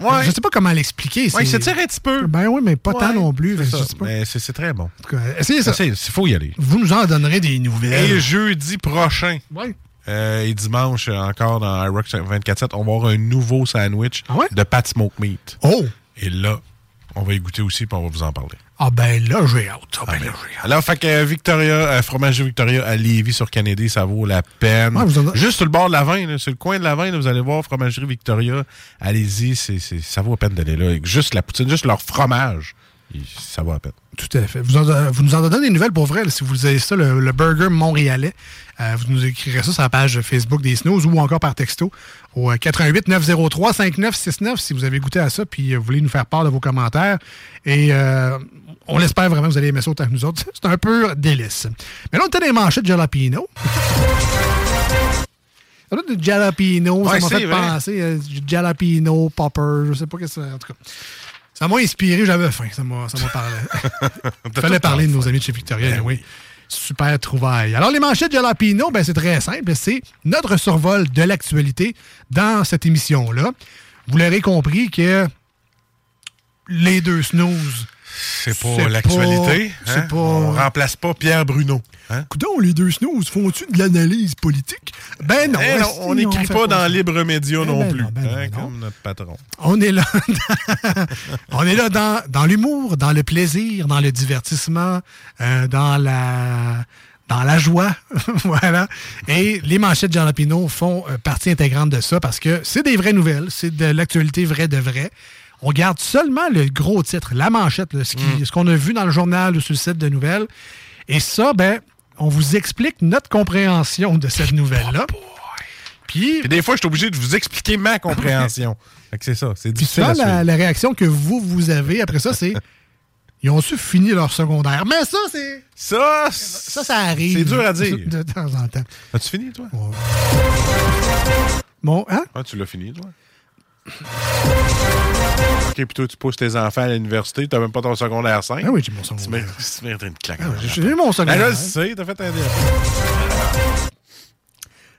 Ouais. Je sais pas comment l'expliquer. Ouais, il c'est- s'étire un petit peu. Ben oui, mais pas tant non plus. c'est. Mais c'est très bon. En tout cas, essayez ça. Il faut y aller. Vous nous en donnerez des nouvelles. Et jeudi prochain, euh, et dimanche, euh, encore dans iRock 24-7, on va avoir un nouveau sandwich de Pat Smoke Meat. Oh! Et là, on va y goûter aussi, puis on va vous en parler. Ah ben là, j'ai hâte. Ah ben là, j'ai hâte. Alors, fait que euh, Victoria, euh, fromagerie Victoria à Lévis sur Kennedy, ça vaut la peine. Ouais, vous en- Juste sur le bord de la vin, sur le coin de la vin, là, vous allez voir fromagerie Victoria. Allez-y, c'est, c'est- ça vaut la peine d'aller là. Juste la poutine, juste leur fromage, ça vaut la peine. Tout à fait. Vous, en- vous nous en donnez des nouvelles pour vrai. là, si vous avez ça, le, le burger montréalais, euh, vous nous écrirez ça sur la page Facebook des Snooze ou encore par texto au euh, 88 903 5969 si vous avez goûté à ça puis euh, vous voulez nous faire part de vos commentaires. Et euh, on l'espère vraiment que vous allez aimer ça autant que nous autres. C'est un peu délice. Mais là, on était dans les manchettes de jalapeno. Ça doit être du jalapeno, Ouais, ça m'a fait vrai. penser à du jalapeno, popper, je sais pas qu'est-ce que c'est. En tout cas, ça m'a inspiré, j'avais faim, ça m'a ça m'a parlé. *laughs* Il fallait parler de nos amis de chez Victoria, Ben oui. Super trouvaille. Alors, les manchettes de Jalapino, ben, c'est très simple. C'est notre survol de l'actualité dans cette émission-là. Vous l'aurez compris que les deux snooze. C'est pas l'actualité. hein? pas- On remplace pas Pierre Bruno. Hein? Coudon, les deux snooze font-tu de l'analyse politique? Ben non. Eh non, on n'écrit pas dans ça. Libre Média Eh non ben plus, non, ben hein, non. comme notre patron. On est là, *laughs* on est là dans, dans l'humour, dans le plaisir, dans le divertissement, euh, dans la dans la joie, *laughs* voilà. Et les manchettes de Jalapino font euh, partie intégrante de ça parce que c'est des vraies nouvelles, c'est de l'actualité vraie de vrai. On garde seulement le gros titre, la manchette, là, ce qu'on a vu dans le journal ou sur le site de nouvelles. Et ça, ben, on vous explique notre compréhension de cette nouvelle-là. Puis, Puis des fois, je suis obligé de vous expliquer ma compréhension. *laughs* Fait que c'est ça, c'est Puis difficile à suivre. la, la réaction que vous, vous avez après ça, c'est *laughs* ils ont su fini leur secondaire. Mais ça, c'est. Ça, ça, ça arrive. c'est dur à dire. *laughs* De temps en temps. As-tu fini, toi? Bon, hein? Ah, tu l'as fini, toi? OK, puis toi, tu pousses tes enfants à l'université, t'as même pas ton secondaire 5. Ah oui, j'ai mon secondaire. Tu mérites, tu une claque. Ah j'ai eu mon secondaire. Ben là, je sais, t'as fait un.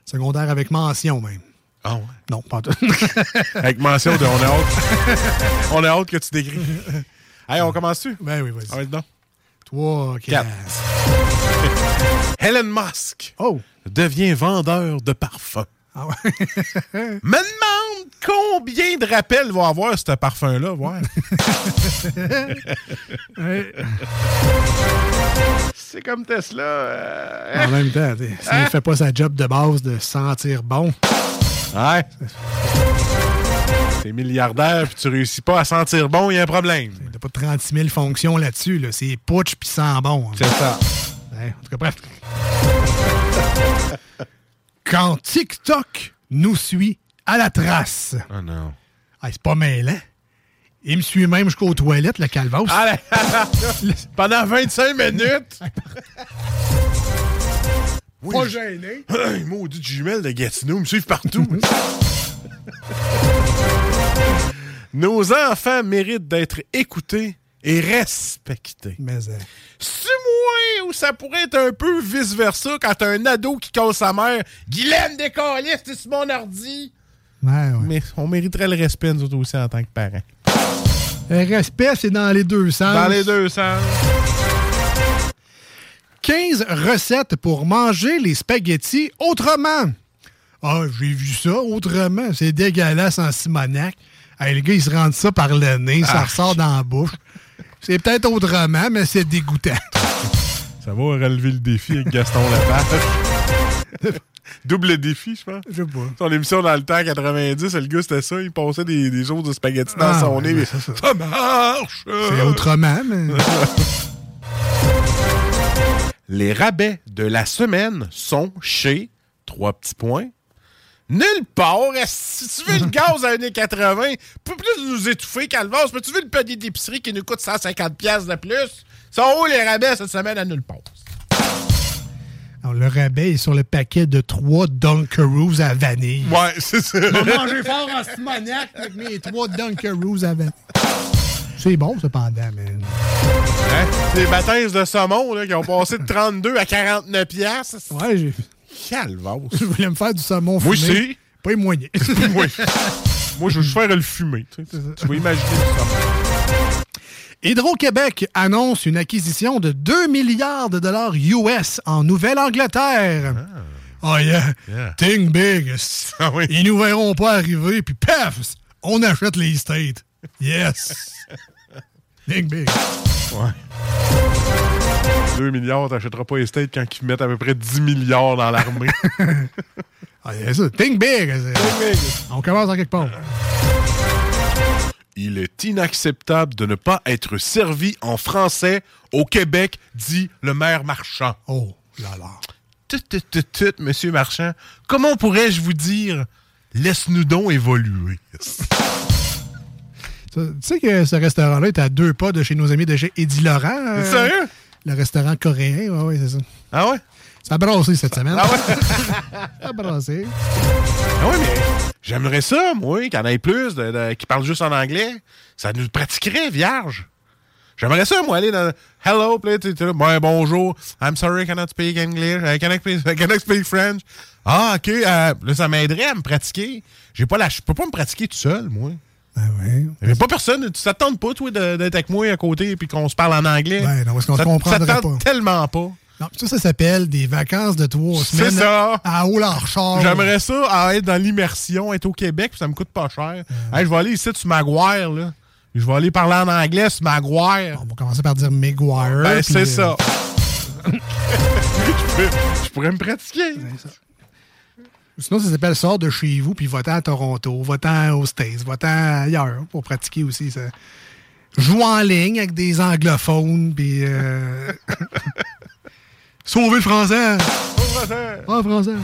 Secondaire avec mention, même. Ah ouais? Non, pas tout. *laughs* Avec mention de on a hâte. *laughs* on a hâte que tu décris. *laughs* Hey, on commence-tu? Ben oui, vas-y. Ah, non. Trois, Quatre. quatre. Elon Musk Oh! devient vendeur de parfums. Ah ouais. Combien de rappels va avoir ce parfum-là, voir. *laughs* Ouais. C'est comme Tesla. euh, En même temps, t'sais, s'il Hein? ne fait pas sa job de base de sentir bon. Ouais. T'es milliardaire puis tu réussis pas à sentir bon, il y a un problème. T'as pas 36 000 fonctions là-dessus. Là. C'est putsch puis sent bon. hein. C'est ça. Ouais, en tout cas, bref. Quand TikTok nous suit à la trace. Oh non. Ah, c'est pas mêlant. Il me suit même jusqu'aux toilettes, le calvas. *laughs* Allez, pendant 25 minutes. *laughs* Oui, Pas gêné. *clears throat* Maudit jumelle de Gatineau, me suivent partout. *laughs* Nos enfants méritent d'être écoutés et respectés. Mais, euh, C'est moi ou ça pourrait être un peu vice-versa quand t'as un ado qui cause sa mère. Guylaine décaliste, c'est mon ordi. Ouais, ouais. Mais on mériterait le respect, nous autres aussi, en tant que parents. Le respect, c'est dans les deux sens. Dans les deux sens. 15 recettes pour manger les spaghettis autrement. Ah, j'ai vu ça autrement. C'est dégueulasse en Simonac. Hey, le gars, il se rentre ça par le nez, ça Ah. ressort dans la bouche. C'est peut-être autrement, mais c'est dégoûtant. Ça va relever le défi avec Gaston Lepage. *laughs* Double défi, je pense. Je sais pas. Son émission dans le temps, 90, le gars, c'était ça. Il passait des, des choses de spaghettis dans Ah, son ouais, nez. mais ça. ça marche! C'est autrement, mais. *laughs* Les rabais de la semaine sont chez trois petits points. Nulle part. Si tu veux le gaz à 1,80, peut plus nous étouffer qu'Alvas. Mais tu veux le panier d'épicerie qui nous coûte 150$ piastres de plus? Sont où les rabais cette semaine à nulle part? Alors, le rabais est sur le paquet de trois Dunkaroos à vanille. Ouais, c'est ça. On va manger fort en Simonac avec mes trois Dunkaroos à vanille. C'est bon, cependant, mais. Hein? Des baptêmes de saumon là, qui ont passé de 32 à 49 piastres. Ouais, j'ai. Calvasse. Je voulais me faire du saumon fumé. aussi. Pas les *laughs* moyens. moi, je veux juste faire le fumer. Tu, sais. Tu vas imaginer ça. Hydro-Québec annonce une acquisition de 2 milliards de dollars US en Nouvelle-Angleterre. Oh yeah. Yeah. Think big. *laughs* Ah oui. Ils nous verront pas arriver, puis paf, on achète les States. Yes. *laughs* Think big. Ouais. 2 milliards, t'achèteras pas les States quand ils mettent à peu près 10 milliards dans l'armée. *laughs* Ah, yeah, ça. Think big. On commence en quelque part. Il est inacceptable de ne pas être servi en français au Québec, dit le maire Marchand. Oh là là. Tut, tut, tut, tut, monsieur Marchand. Comment pourrais-je vous dire Laisse-nous donc évoluer? Tu sais que ce restaurant-là est à deux pas de chez nos amis de chez Eddie Laurent. euh, C'est sérieux? Le restaurant coréen, oui, ouais, c'est ça. Ah ouais? Ça a brassé cette semaine. Ah ouais? *laughs* ça a brassé. Ah oui, mais j'aimerais ça, moi, qu'il y en ait plus de- de- qui parlent juste en anglais. Ça nous pratiquerait, vierge. J'aimerais ça, moi, aller dans Hello, là, Ouais, bonjour. I'm sorry, I cannot speak English. I cannot, speak- I cannot speak French. Ah, OK. euh, là, ça m'aiderait à me pratiquer. J'ai pas la, je peux pas me pratiquer tout seul, moi. Ben oui. Mais pas personne. Tu t'attends pas, toi, d'être avec moi à côté et qu'on se parle en anglais? Ben non, parce qu'on se comprendrait pas. tellement pas. Non, ça, ça s'appelle des vacances de trois C'est semaines ça. à Haut-Larchard. J'aimerais ça à être dans l'immersion, être au Québec, puis ça me coûte pas cher. Hey, je vais aller ici sur Maguire, là. Je vais aller parler en anglais sur Maguire. On va commencer par dire Maguire. Ben, c'est euh, ça. *laughs* je, pourrais me pratiquer. Sinon, ça s'appelle Sors de chez vous, puis va-t'en à Toronto, va-t'en aux States, va-t'en ailleurs pour pratiquer aussi. Ça. Joue en ligne avec des anglophones, puis. Euh... *laughs* Sauver le français! Ah, français!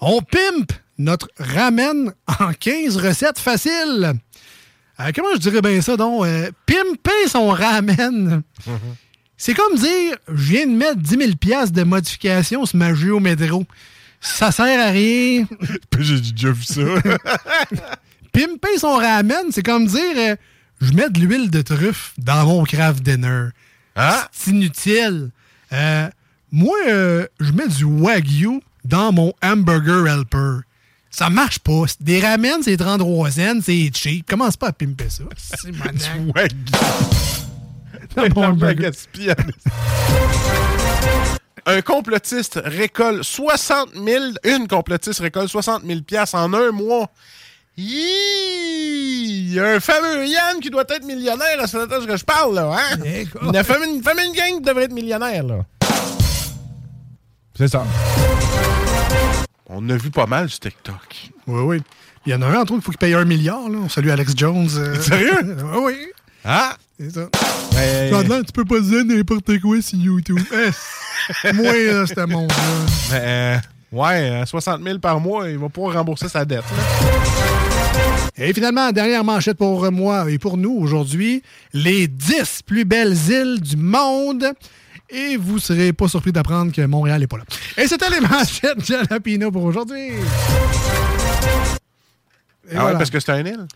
On pimpe notre ramen en 15 recettes faciles. Euh, comment je dirais bien ça, donc? Euh, pimper son ramen. C'est comme dire, je viens de mettre 10 000 piastres de modification sur ma géométro. Ça sert à rien. *laughs* J'ai déjà vu ça. *laughs* Pimper son ramen, c'est comme dire, euh, je mets de l'huile de truffe dans mon craft dinner. Ah! C'est inutile. Euh, moi, euh, je mets du wagyu dans mon hamburger helper. Ça marche pas. Des ramen, c'est 33 cents, c'est cheap. Commence pas à pimper ça? *laughs* C'est maniaque. Wagyu. *laughs* Dans mon hamburger. Un complotiste récolte 60 000... Une complotiste récolte 60 000 piastres en un mois. Il y a un fameux Yann qui doit être millionnaire à ce temps que je parle, là, hein? Une famille, une famille gang qui devrait être millionnaire, là. C'est ça. On a vu pas mal sur TikTok. Oui, oui. Il y en a un, entre autres, il faut qu'il paye un milliard. Là. On salue Alex Jones. euh. *laughs* Sérieux? *laughs* oui, oui. Ah! C'est ça. L'air, tu peux pas dire n'importe quoi sur YouTube. Eh, *laughs* moi, là, c'était mon gars. Ben, ouais, euh, 60 000 par mois, il va pouvoir rembourser sa dette. là. Et finalement, dernière manchette pour moi et pour nous aujourd'hui, les 10 plus belles îles du monde. Et vous serez pas surpris d'apprendre que Montréal n'est pas là. Et c'était les *laughs* manchettes Jalapino pour aujourd'hui. Ah ouais, parce que c'est un île?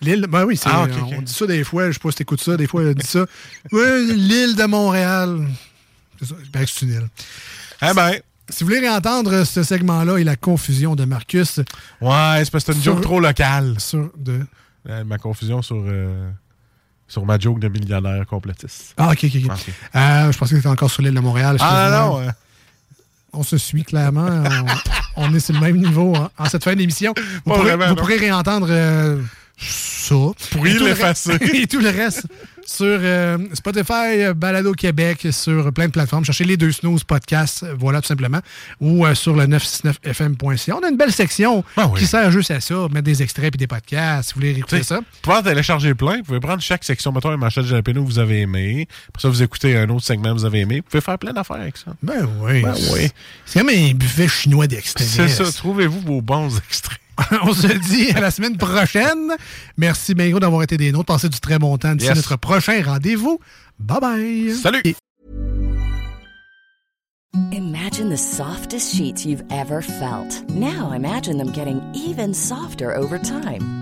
L'île, ben oui, c'est- Ah, ok, ok. on dit ça des fois, je sais pas si t'écoutes ça, des fois on dit ça. *laughs* Ouais, l'île de Montréal. C'est ça, que c'est une île. Eh ben. Si vous voulez réentendre ce segment-là et la confusion de Marcus. Ouais, c'est parce que c'est une Sur- joke trop locale. Sur de. Euh, ma confusion sur, euh, sur ma joke de millionnaire complotiste. Ah, ok, ok, ok. Euh, je pensais que c'était encore sur l'île de Montréal. Ah non, On se suit clairement. on, on est sur le même niveau en, en cette fin d'émission. Vous, pourrez, vraiment, vous non. pourrez réentendre euh, ça. Pour Et y tout le l'effacer. *laughs* Et tout le reste sur euh, Spotify, euh, Balado Québec, sur plein de plateformes. Cherchez les deux snooze podcasts, euh, voilà tout simplement. Ou euh, sur le 969fm.ca. On a une belle section Ah oui. qui sert juste à ça, mettre des extraits et des podcasts, si vous voulez réécouter T'sais, ça. Vous pouvez en télécharger plein. Vous pouvez prendre chaque section, mettons un manchette de jalapeno que vous avez aimé. Pour ça, vous écoutez un autre segment que vous avez aimé. Vous pouvez faire plein d'affaires avec ça. Ben oui. Ben oui. C'est comme un buffet chinois d'extraits. C'est ça. Trouvez-vous vos bons extraits. *laughs* On se dit à la semaine prochaine. Merci bien d'avoir été des nôtres. Passez du très bon temps d'ici Yes. notre prochain rendez-vous. Bye bye. Salut. Imagine the softest sheets you've ever felt. Now imagine them getting even softer over time.